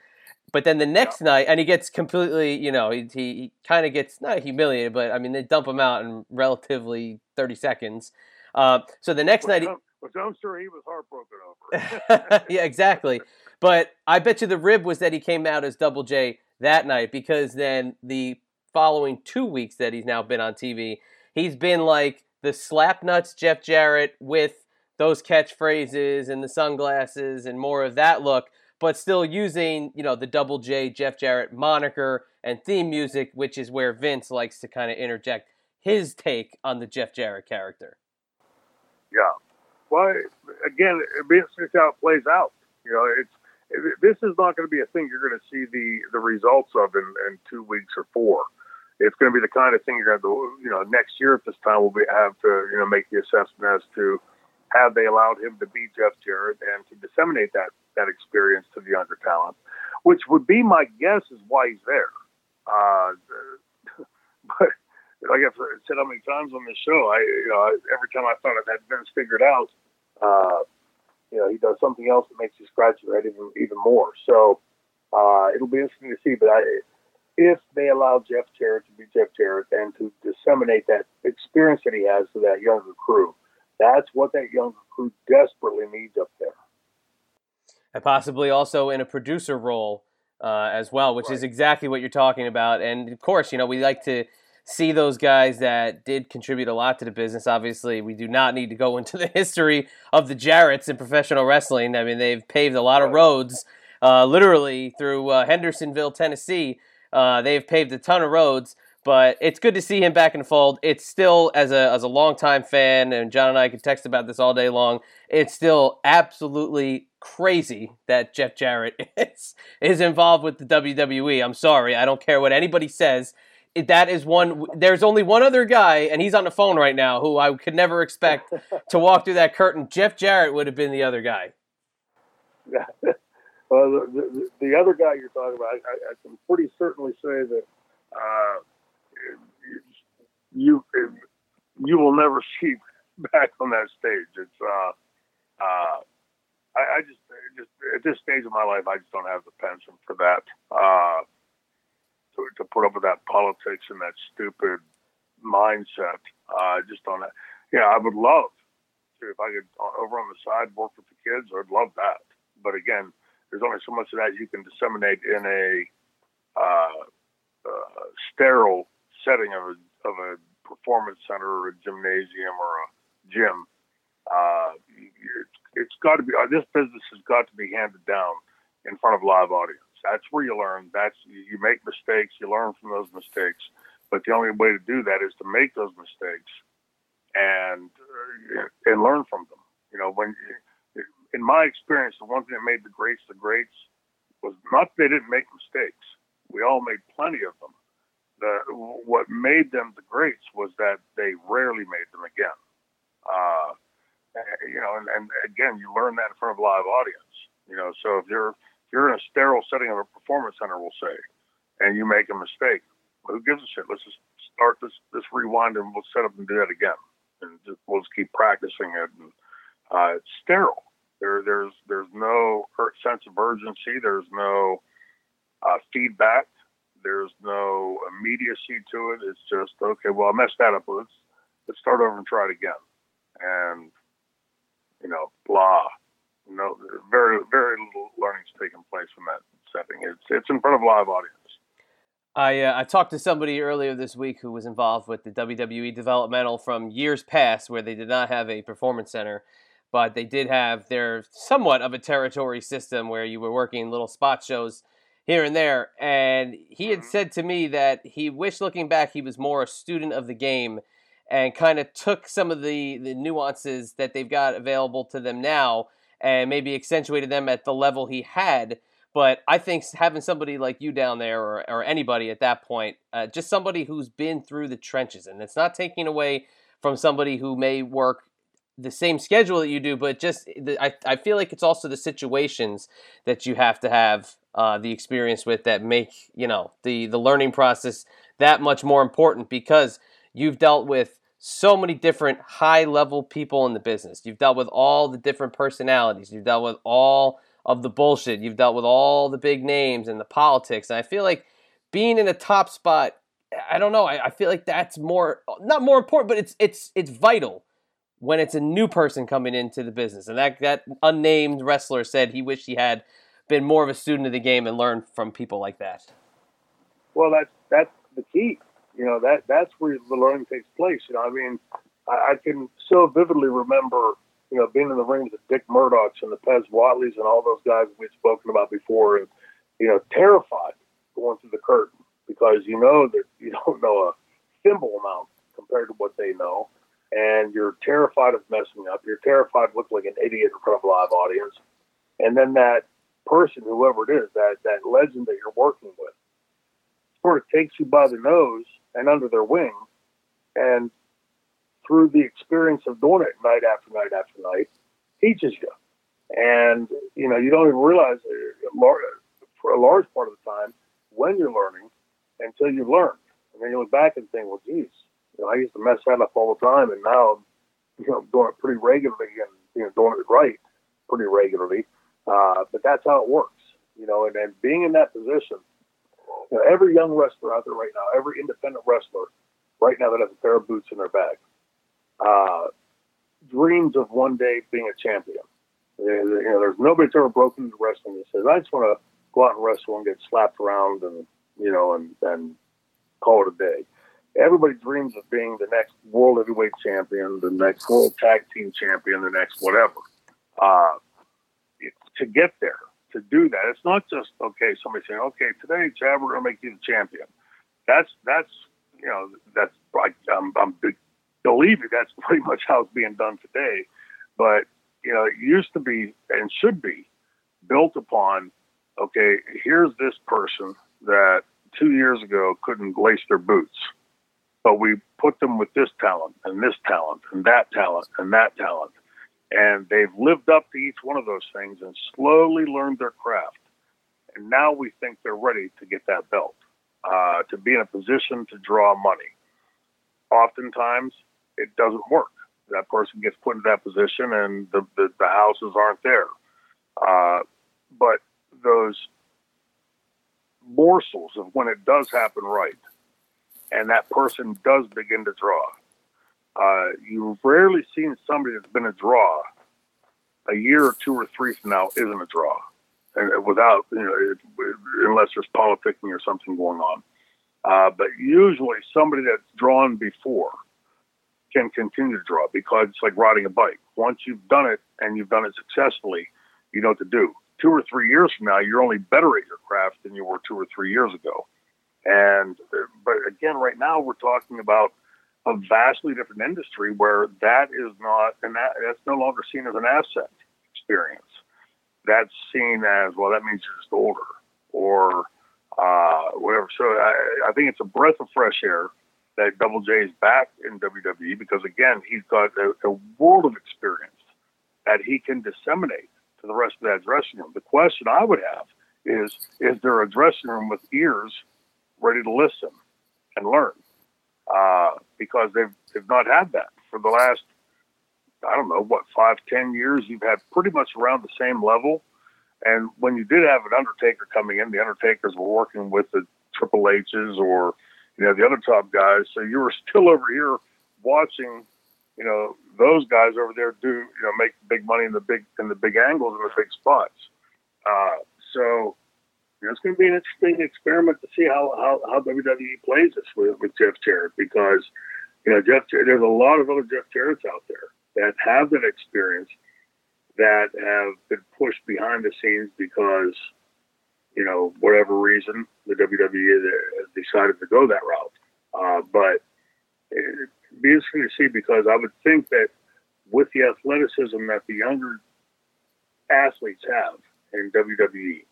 But then the next night, and he gets completely, you know, he, he, kind of gets not humiliated, but I mean, they dump him out in relatively 30 seconds. Uh, so the next which night, I'm, which I'm sure he was heartbroken over. *laughs* yeah, exactly. *laughs* But I bet you the rib was that he came out as Double J that night because then the following two weeks that he's now been on TV, he's been like the slapnuts Jeff Jarrett with those catchphrases and the sunglasses and more of that look but still using you know the Double J Jeff Jarrett moniker and theme music, which is where Vince likes to kind of interject his take on the Jeff Jarrett character. Yeah, well, again, it being how it plays out. You know, it's this is not going to be a thing you're going to see the the results of in, in two weeks or four. It's going to be the kind of thing you're going to, you know, next year at this time we'll be, have to, you know, make the assessment as to have they allowed him to be Jeff Jarrett and to disseminate that that experience to the younger talent, which would be my guess is why he's there. Uh, *laughs* but like I've said how many times on this show, I you know every time I thought I had Vince figured out, uh, you know he does something else that makes you scratch your head even even more. So uh, it'll be interesting to see. But I, if they allow Jeff Jarrett to be Jeff Jarrett and to disseminate that experience that he has to that younger crew, that's what that younger crew desperately needs up there. And possibly also in a producer role uh, as well, which right. is exactly what you're talking about. And of course, you know, we like to see those guys that did contribute a lot to the business. Obviously, we do not need to go *laughs* into the history of the Jarretts in professional wrestling. I mean, they've paved a lot of roads, uh, literally through uh, Hendersonville, Tennessee. Uh, they've paved a ton of roads but it's good to see him back in the fold. It's still as a as a longtime fan, and John and I could text about this all day long. It's still absolutely crazy that Jeff Jarrett *laughs* is is involved with the WWE. I'm sorry, I don't care what anybody says. That is one. There's only one other guy, and he's on the phone right now, who I could never expect to *laughs* walk through that curtain. Jeff Jarrett would have been the other guy. Yeah. *laughs* Well, the, the, the, other guy you're talking about, I, I can pretty certainly say that uh, you you will never *laughs* see back on that stage. It's uh, uh, I, I just just at this stage of my life, I just don't have the pension for that. Uh, to, to put up with that politics and that stupid mindset. Uh, just on that, yeah, I would love to if I could uh, over on the side work with the kids. I'd love that. But again, there's only so much of that you can disseminate in a uh, uh, sterile setting of a, of a performance center or a gymnasium or a gym. Uh, it's got to be uh, this business has got to be handed down in front of live audience. That's where you learn. That's you make mistakes. You learn from those mistakes. But the only way to do that is to make those mistakes and uh, and learn from them. You know, when in my experience, the one thing that made the greats the greats was not they didn't make mistakes. We all made plenty of them. The, what made them the greats was that they rarely made them again. Uh, you know, and, and again, you learn that in front of a live audience. You know, so if you're you're in a sterile setting of a performance center, we'll say, and you make a mistake, who gives a shit? Let's just start this this rewind and we'll set up and do that again, and just, we'll just keep practicing it. And uh, it's sterile. There, there's there's no sense of urgency. There's no uh, feedback. There's no immediacy to it. It's just okay. Well, I messed that up. Let's let's start over and try it again. And you know, blah. No, very very little learning's taking place in that setting. It's it's in front of a live audience. I uh, I talked to somebody earlier this week who was involved with the WWE developmental from years past, where they did not have a performance center, but they did have their somewhat of a territory system where you were working little spot shows here and there. And he had mm-hmm. said to me that he wished, looking back, he was more a student of the game and kind of took some of the, the nuances that they've got available to them now and maybe accentuated them at the level he had. But I think having somebody like you down there, or, or anybody at that point, uh, just somebody who's been through the trenches, and it's not taking away from somebody who may work the same schedule that you do, but just the, I, I feel like it's also the situations that you have to have uh, the experience with that make you know the the learning process that much more important because you've dealt with so many different high level people in the business. You've dealt with all the different personalities. You've dealt with all of the bullshit. You've dealt with all the big names and the politics. And I feel like being in a top spot, I don't know. I, I feel like that's more not more important, but it's it's it's vital when it's a new person coming into the business. And that that unnamed wrestler said he wished he had been more of a student of the game and learned from people like that. Well, that's that's the key. You know that that's where the learning takes place. You know, I mean, I, I can so vividly remember, you know, being in the ring with the Dick Murdochs and the Pez Whatleys and all those guys we've spoken about before, and you know, terrified going through the curtain because you know that *laughs* you don't know a thimble amount compared to what they know and you're terrified of messing up. You're terrified looking like an idiot in front of a live audience. And then that person, whoever it is, that, that legend that you're working with, sort of takes you by the nose and under their wing. And through the experience of doing it night after night after night, teaches you. And, you know, you don't even realize for a large part of the time when you're learning until you learn. And then you look back and think, well, geez, you know, I used to mess that up all the time, and now I'm, you know, doing it pretty regularly and you know doing it right pretty regularly. Uh, but that's how it works, you know. And, and being in that position, you know, every young wrestler out there right now, every independent wrestler right now that has a pair of boots in their bag, uh, dreams of one day being a champion. You know, there's nobody that's ever broken into wrestling that says, "I just want to go out and wrestle and get slapped around and you know and and call it a day." everybody dreams of being the next world heavyweight champion, the next world tag team champion, the next whatever. Uh, to get there, to do that, it's not just okay. Somebody saying, "Okay, today, Chad, we're going to make you the champion." That's that's you know that's like I'm, I'm believe me, that's *laughs* pretty much how it's being done today. But you know, it used to be and should be built upon. Okay, here's this person that two years ago couldn't lace their boots but we put them with this talent and this talent and that talent and that talent. And they've lived up to each one of those things and slowly learned their craft. And now we think they're ready to get that belt, uh, to be in a position to draw money. Oftentimes, it doesn't work. That person gets put in that position and the, the, the houses aren't there. Uh, but those morsels of when it does happen right, and that person does begin to draw. Uh, you've rarely seen somebody that's been a draw a year or two or three from now isn't a draw, and without you know, it, unless there's politicking or something going on. Uh, but usually, somebody that's drawn before can continue to draw because it's like riding a bike. Once you've done it and you've done it successfully, you know what to do. Two or three years from now, you're only better at your craft than you were two or three years ago And but again, right now we're talking about a vastly different industry where that is not and that that's no longer seen as an asset experience. That's seen as well. That means you're just older or uh, whatever. So I, I think it's a breath of fresh air that Double J is back in WWE because again he's got a, a world of experience that he can disseminate to the rest of that dressing room. The question I would have is: Is there a dressing room with ears ready to listen and learn? Uh, because they've they've not had that for the last I don't know what five ten years. You've had pretty much around the same level. And when you did have an Undertaker coming in, the Undertakers were working with the Triple H's or you know the other top guys. So you were still over here watching, you know, those guys over there do you know make big money in the big in the big angles and the big spots. Uh, so you know, it's going to be an interesting experiment to see how, how, how WWE plays this with, with Jeff Jarrett because, you know, Jeff there's a lot of other Jeff Jarrett's out there that have that experience that have been pushed behind the scenes because, you know, whatever reason, the WWE has decided to go that route. Uh, but it'd be interesting to see because I would think that with the athleticism that the younger athletes have in WWE,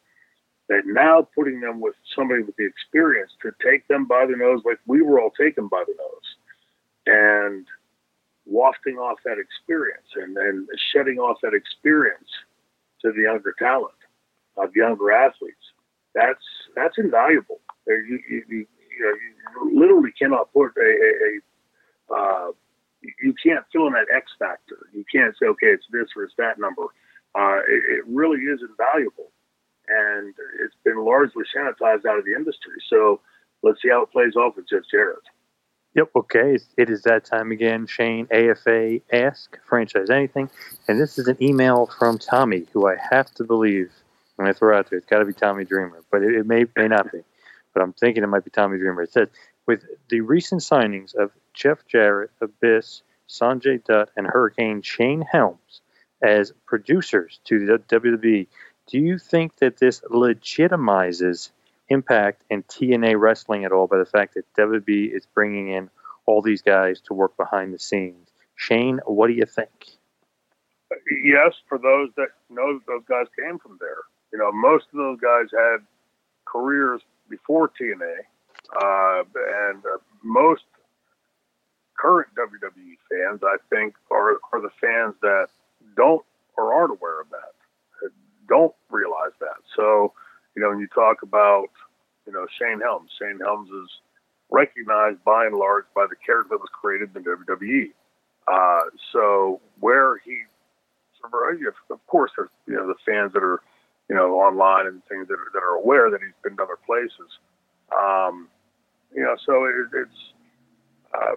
that now putting them with somebody with the experience to take them by the nose like we were all taken by the nose and wafting off that experience and then shedding off that experience to the younger talent of younger athletes that's that's invaluable you, you, you, you, know, you literally cannot put a, a, a uh, you can't fill in that X factor. You can't say, okay, it's this or it's that number. Uh, it, it really is invaluable and it's been largely sanitized out of the industry. So let's see how it plays off with Jeff Jarrett. Yep. Okay. It is that time again. Shane AFA ask franchise anything, and this is an email from Tommy, who I have to believe. Going to throw out there. It's got to be Tommy Dreamer, but it, it may may not be. But I'm thinking it might be Tommy Dreamer. It says with the recent signings of Jeff Jarrett, Abyss, Sanjay Dutt, and Hurricane Shane Helms as producers to the WWE do you think that this legitimizes Impact and TNA wrestling at all by the fact that WWE is bringing in all these guys to work behind the scenes? Shane, what do you think? Yes, for those that know those guys came from there. You know, most of those guys had careers before TNA, uh, and uh, most current WWE fans, I think, are, are the fans that don't or aren't aware of that don't realize that. So, you know, when you talk about, you know, Shane Helms, Shane Helms is recognized by and large by the character that was created in WWE. Uh, so where he, of course, there's you know the fans that are, you know, online and things that are, that are aware that he's been to other places. Um, you know, so it, it's, uh,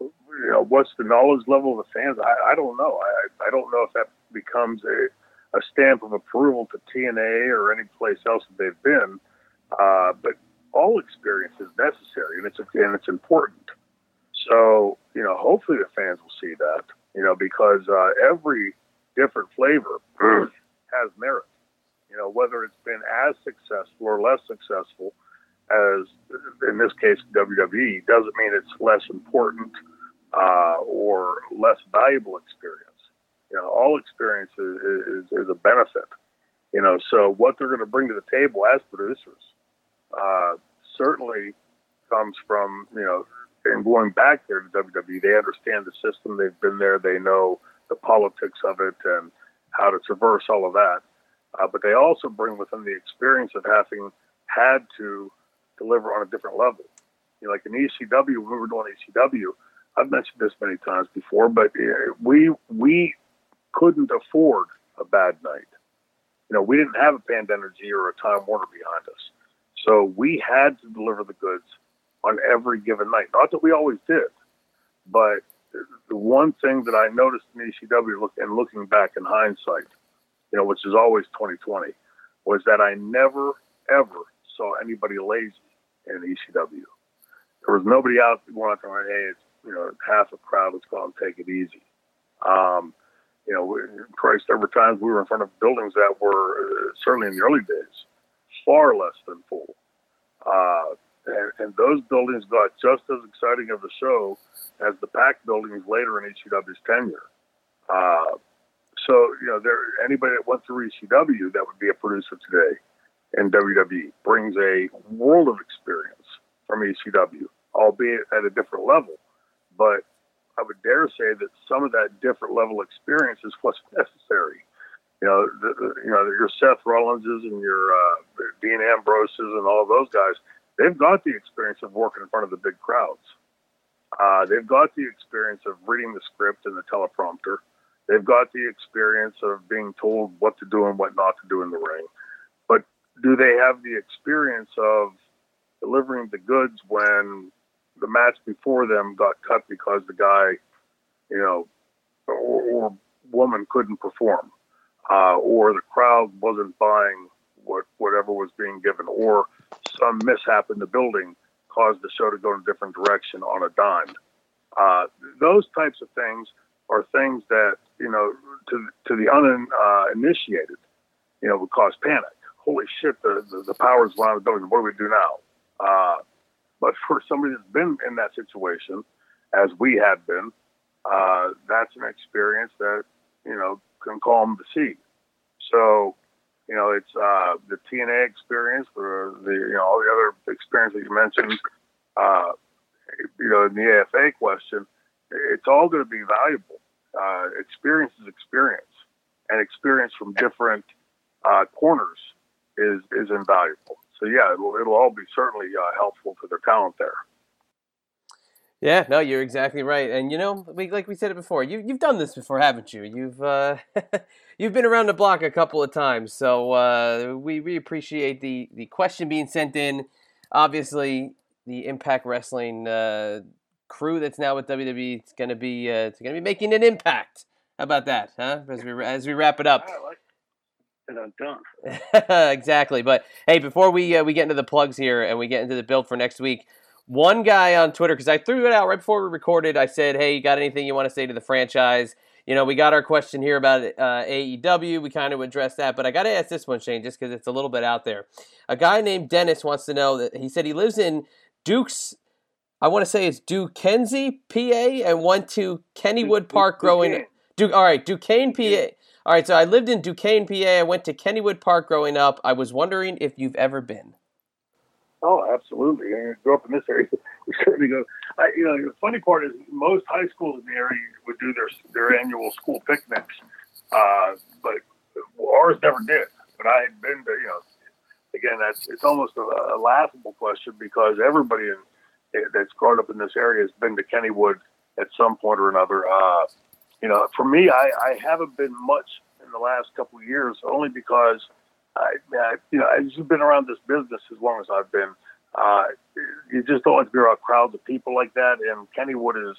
you know, what's the knowledge level of the fans? I, I don't know. I, I don't know if that becomes a a stamp of approval to TNA or any place else that they've been. Uh, but all experience is necessary and it's and it's important. So you know, hopefully the fans will see that. You know, because uh, every different flavor *clears throat* has merit. You know, whether it's been as successful or less successful as in this case WWE doesn't mean it's less important uh, or less valuable experience. You know, all experience is, is, is a benefit. You know, so what they're going to bring to the table as producers uh, certainly comes from you know, and going back there to WWE, they understand the system. They've been there. They know the politics of it and how to traverse all of that. Uh, but they also bring with them the experience of having had to deliver on a different level. You know, like in ECW, when we were doing ECW, I've mentioned this many times before, but uh, we we couldn't afford a bad night. You know, we didn't have a Panda Energy or a Time Warner behind us. So we had to deliver the goods on every given night. Not that we always did, but the one thing that I noticed in ECW look, and looking back in hindsight, you know, which is always 2020, was that I never, ever saw anybody lazy in ECW. There was nobody out going out there, hey, it's, you know, half a crowd, let's go and take it easy. Um, you know, Christ, there were times we were in front of buildings that were uh, certainly in the early days far less than full. Uh, and, and those buildings got just as exciting of a show as the packed buildings later in ECW's tenure. Uh, so, you know, there anybody that went through ECW that would be a producer today in WWE brings a world of experience from ECW, albeit at a different level. But I would dare say that some of that different level experience is what's *laughs* necessary. You know, the, the, you know your Seth Rollinses and your uh, Dean Ambroses and all those guys. They've got the experience of working in front of the big crowds. Uh, they've got the experience of reading the script and the teleprompter. They've got the experience of being told what to do and what not to do in the ring. But do they have the experience of delivering the goods when the match before them got cut because the guy, you know, or, or woman couldn't perform, uh, or the crowd wasn't buying what whatever was being given, or some mishap in the building caused the show to go in a different direction on a dime. Uh, those types of things are things that you know to to the uninitiated, you know, would cause panic. Holy shit! The the, the powers around the building. What do we do now? But for somebody that's been in that situation, as we have been, uh, that's an experience that you know can calm the sea. So, you know, it's uh, the TNA experience, or the you know all the other experiences you mentioned. Uh, you know, in the AFA question, it's all going to be valuable. Uh, experience is experience, and experience from different uh, corners is is invaluable. So yeah, it'll, it'll all be certainly uh, helpful to their talent there. Yeah, no, you're exactly right. And you know, we, like we said it before, you you've done this before, haven't you? You've uh, *laughs* you've been around the block a couple of times, so uh, we we appreciate the the question being sent in. Obviously, the Impact Wrestling uh, crew that's now with WWE is going to be uh, it's going to be making an impact. How about that, huh? As we as we wrap it up. I like and I'm done. exactly. But hey, before we uh, we get into the plugs here and we get into the build for next week, one guy on Twitter because I threw it out right before we recorded. I said, "Hey, you got anything you want to say to the franchise?" You know, we got our question here about uh, AEW. We kind of addressed that, but I got to ask this one, Shane, just because it's a little bit out there. A guy named Dennis wants to know that he said he lives in Duke's. I want to say it's Duquesne, PA, and went to Kennywood Park growing. Duke, all right, Duquesne, PA. All right, so I lived in Duquesne, PA. I went to Kennywood Park growing up. I was wondering if you've ever been. Oh, absolutely. I grew up in this area. *laughs* We certainly go. I, you know, the funny part is most high schools in the area would do their their annual school picnics, uh, but ours never did. But I had been to, you know, again, that's it's almost a, a laughable question because everybody in, that's grown up in this area has been to Kennywood at some point or another. Uh, you know, for me, I, I haven't been much in the last couple of years, only because I, I you know, I've been around this business as long as I've been. Uh, you just don't like to be around crowds of people like that. And Kennywood is,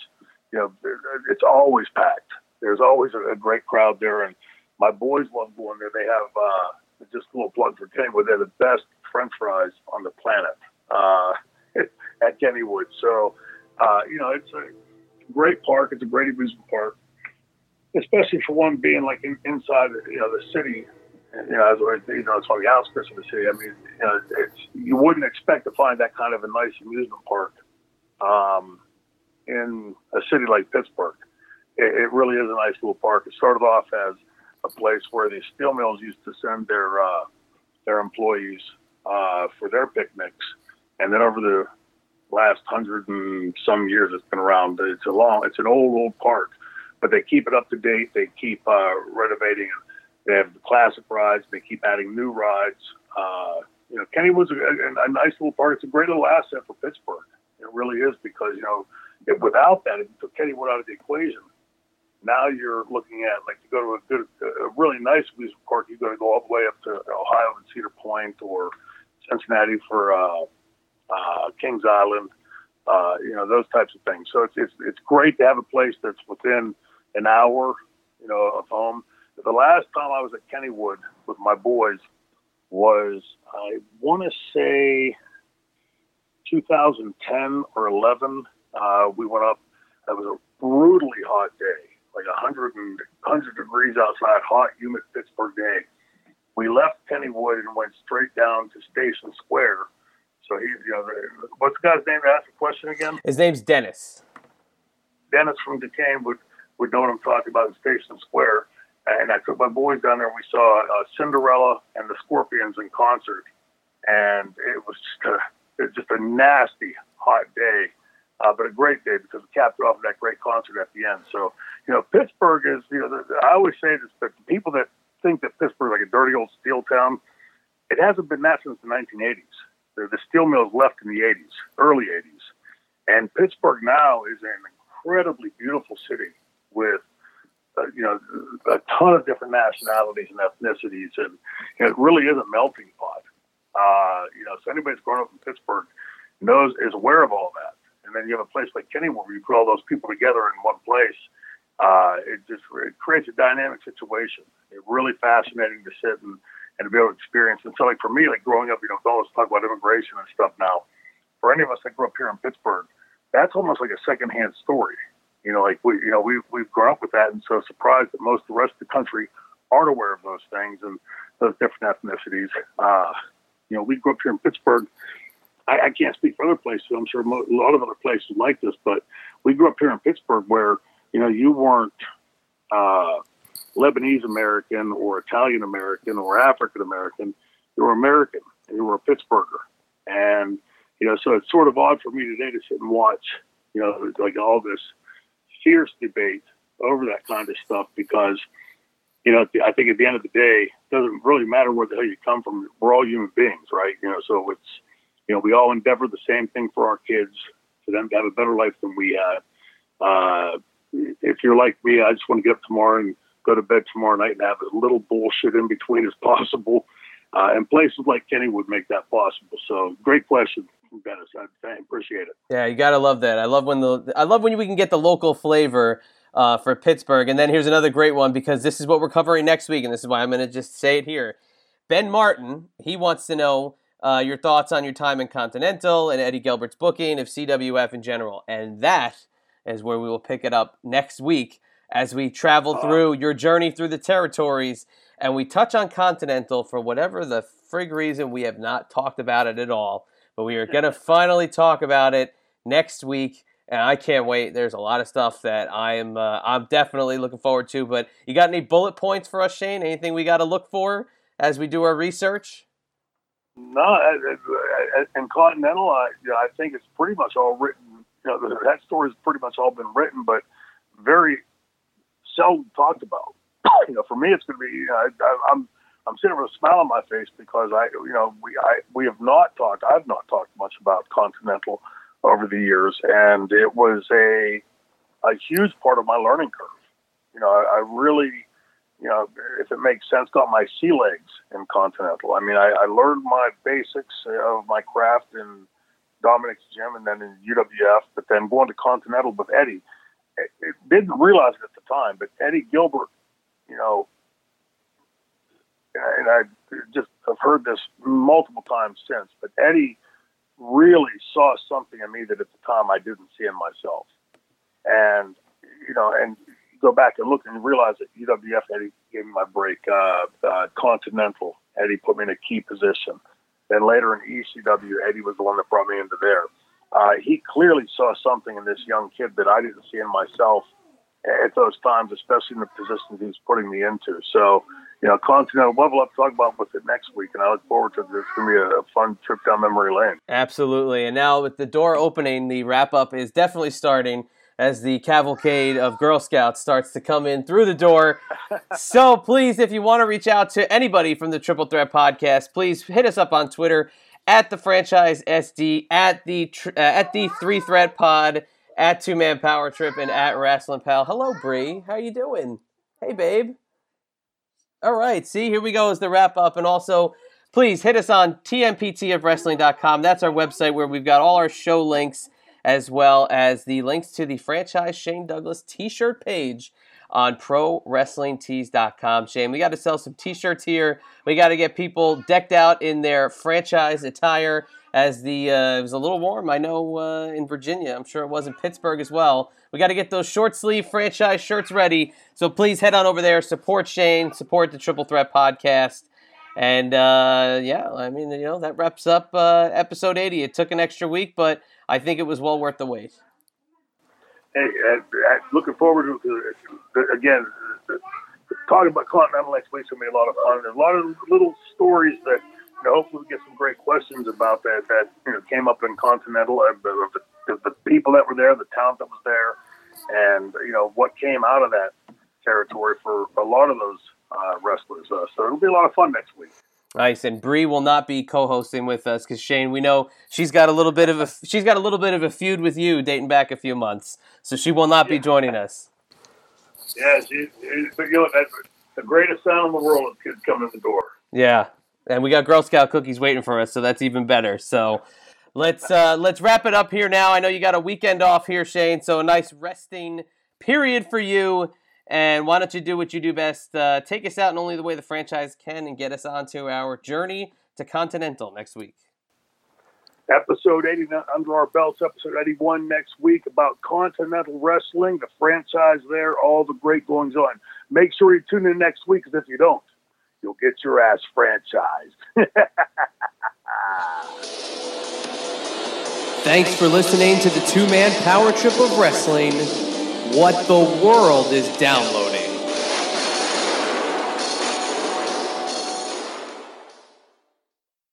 you know, it's always packed. There's always a, a great crowd there, and my boys love going there. They have uh, just a little plug for Kennywood. They're the best French fries on the planet uh, *laughs* at Kennywood. So, uh, you know, it's a great park. It's a great amusement park especially for one being like in, inside, you know, the city. You know, as you know, it's on the outskirts of the city. I mean, you know, it's you wouldn't expect to find that kind of a nice amusement park um, in a city like Pittsburgh. It, it really is a nice little park. It started off as a place where the steel mills used to send their uh, their employees uh, for their picnics, and then over the last hundred and some years it's been around. It's a long, it's an old old park but they keep it up to date. They keep uh, renovating. They have the classic rides. They keep adding new rides. Uh, you know, Kennywood's a, a, a nice little park. It's a great little asset for Pittsburgh. It really is because you know, if, without that, if you took Kennywood out of the equation, now you're looking at like to go to a good, a really nice amusement park. You're going to go all the way up to Ohio and Cedar Point or Cincinnati for uh, uh, Kings Island. Uh, you know those types of things. So it's, it's it's great to have a place that's within an hour, you know, of home. The last time I was at Kennywood with my boys was I want to say 2010 or 11. Uh, we went up. It was a brutally hot day, like 100 and 100 degrees outside, hot, humid Pittsburgh day. We left Kennywood and went straight down to Station Square So he's you know, what's the guy's name? To ask the question again. His name's Dennis. Dennis from Duquesne would would know I'm talking about in Station Square. And I took my boys down there. and We saw uh, Cinderella and the Scorpions in concert, and it was just a it was just a nasty hot day, uh, but a great day because we capped it off that great concert at the end. So you know, Pittsburgh is you know the- I always say this, but the people that think that Pittsburgh is like a dirty old steel town, it hasn't been that since the 1980s. The, the steel mills left in the 80s, early 80s, and Pittsburgh now is an incredibly beautiful city with uh, you know a ton of different nationalities and ethnicities, and it really is a melting pot. Uh, you know, so anybody's grown up in Pittsburgh knows is aware of all that. And then you have a place like Kennywood where you put all those people together in one place. Uh, it just it creates a dynamic situation. It's really fascinating to sit and, and to be able to experience. And so, like for me, like growing up, you know, all this talk about immigration and stuff now. For any of us that grew up here in Pittsburgh, that's almost like a secondhand story. You know, like we, you know, we we've grown up with that, and so surprised that most of the rest of the country aren't aware of those things and those different ethnicities. Uh, you know, we grew up here in Pittsburgh. I, I can't speak for other places. I'm sure mo- a lot of other places like this, but we grew up here in Pittsburgh where you know you weren't uh, Lebanese American or Italian American or African American. You were American, and you were a Pittsburgher, and you know, so it's sort of odd for me today to sit and watch, you know, like all this fierce debate over that kind of stuff because, you know, I think at the end of the day, it doesn't really matter where the hell you come from. We're all human beings, right? You know, so it's, you know, we all endeavor the same thing for our kids, for them to have a better life than we had. Uh, if you're like me, I just want to get up tomorrow and go to bed tomorrow night and have as little bullshit in between as *laughs* possible. Uh, and places like Kennywood make that possible. So great question from Dennis. I, I appreciate it. Yeah, you gotta love that. I love when the I love when we can get the local flavor uh, for Pittsburgh. And then here's another great one because this is what we're covering next week, and this is why I'm gonna just say it here. Ben Martin, he wants to know uh, your thoughts on your time in Continental and Eddie Gilbert's booking of CWF in general, and that is where we will pick it up next week as we travel through your journey through the territories and we touch on Continental for whatever the frig reason we have not talked about it at all. But we are *laughs* going to finally talk about it next week, and I can't wait. There's a lot of stuff that I am uh, I'm definitely looking forward to. But you got any bullet points for us, Shane? Anything we got to look for as we do our research? No, in Continental, I, you know, I think it's pretty much all written. You know, that story's pretty much all been written, but very seldom talked about. *coughs* You know, for me, it's going to be. You know, I, I, I'm I'm sitting with a smile on my face because I, you know, we I we have not talked. I've not talked much about Continental over the years, and it was a a huge part of my learning curve. You know, I, I really, you know, if it makes sense, got my sea legs in Continental. I mean, I, I learned my basics of my craft in Dominic's gym and then in UWF, but then going to Continental with Eddie, it, it didn't realize it at the time, but Eddie Gilbert, you know, and I just have heard this multiple times since, but Eddie really saw something in me that at the time I didn't see in myself. And, you know, and go back and look and realize that UWF Eddie gave me my break. Uh, uh, Continental Eddie put me in a key position. Then later in ECW, Eddie was the one that brought me into there. Uh, he clearly saw something in this young kid that I didn't see in myself at those times, especially in the positions he was putting me into. So, you know, Continental, have to talk about with it next week, and I look forward to it. It's going to be a, a fun trip down memory lane. Absolutely. And now with the door opening, the wrap up is definitely starting as the cavalcade of Girl Scouts starts to come in through the door. *laughs* so please, if you want to reach out to anybody from the Triple Threat Podcast, please hit us up on Twitter at the franchise SD, at the uh, at the Three Threat Pod, at Two Man Power Trip, and at Wrestling Pal. Hello, Bree. How you doing? Hey, babe. All right. See, here we go as the wrap up, and also please hit us on tmptofwrestling.com. That's our website where we've got all our show links as well as the links to the franchise Shane Douglas t-shirt page on prowrestlingtees.com. Shane, we got to sell some t-shirts here. We got to get people decked out in their franchise attire as the uh, it was a little warm. I know uh, in Virginia. I'm sure it was in Pittsburgh as well. We got to get those short sleeve franchise shirts ready. So please head on over there, support Shane, support the Triple Threat podcast. And uh, yeah, I mean, you know, that wraps up uh, episode 80. It took an extra week, but I think it was well worth the wait. Hey, uh, looking forward to again talking about Continental next week's gonna be a lot of fun. There's a lot of little stories that know, hopefully we get some great questions about that that you know came up in Continental uh, the, the, the people that were there, the talent that was there, and you know what came out of that territory for a lot of those uh, wrestlers. Uh, so it'll be a lot of fun next week. Nice, and Bree will not be co-hosting with us because Shane, we know she's got a little bit of a she's got a little bit of a feud with you dating back a few months, so she will not be joining us. Yeah, she, but you know that's the greatest sound in the world is kids coming in the door. Yeah, and we got Girl Scout cookies waiting for us, so that's even better. So let's uh, let's wrap it up here now. I know you got a weekend off here, Shane, so a nice resting period for you. And why don't you do what you do best? Uh, take us out in only the way the franchise can and get us onto our journey to Continental next week. Episode 80 under our belts, episode 81 next week about Continental Wrestling, the franchise there, all the great goings on. Make sure you tune in next week because if you don't, you'll get your ass franchised. *laughs* Thanks for listening to the two man power trip of wrestling. What the world is downloading.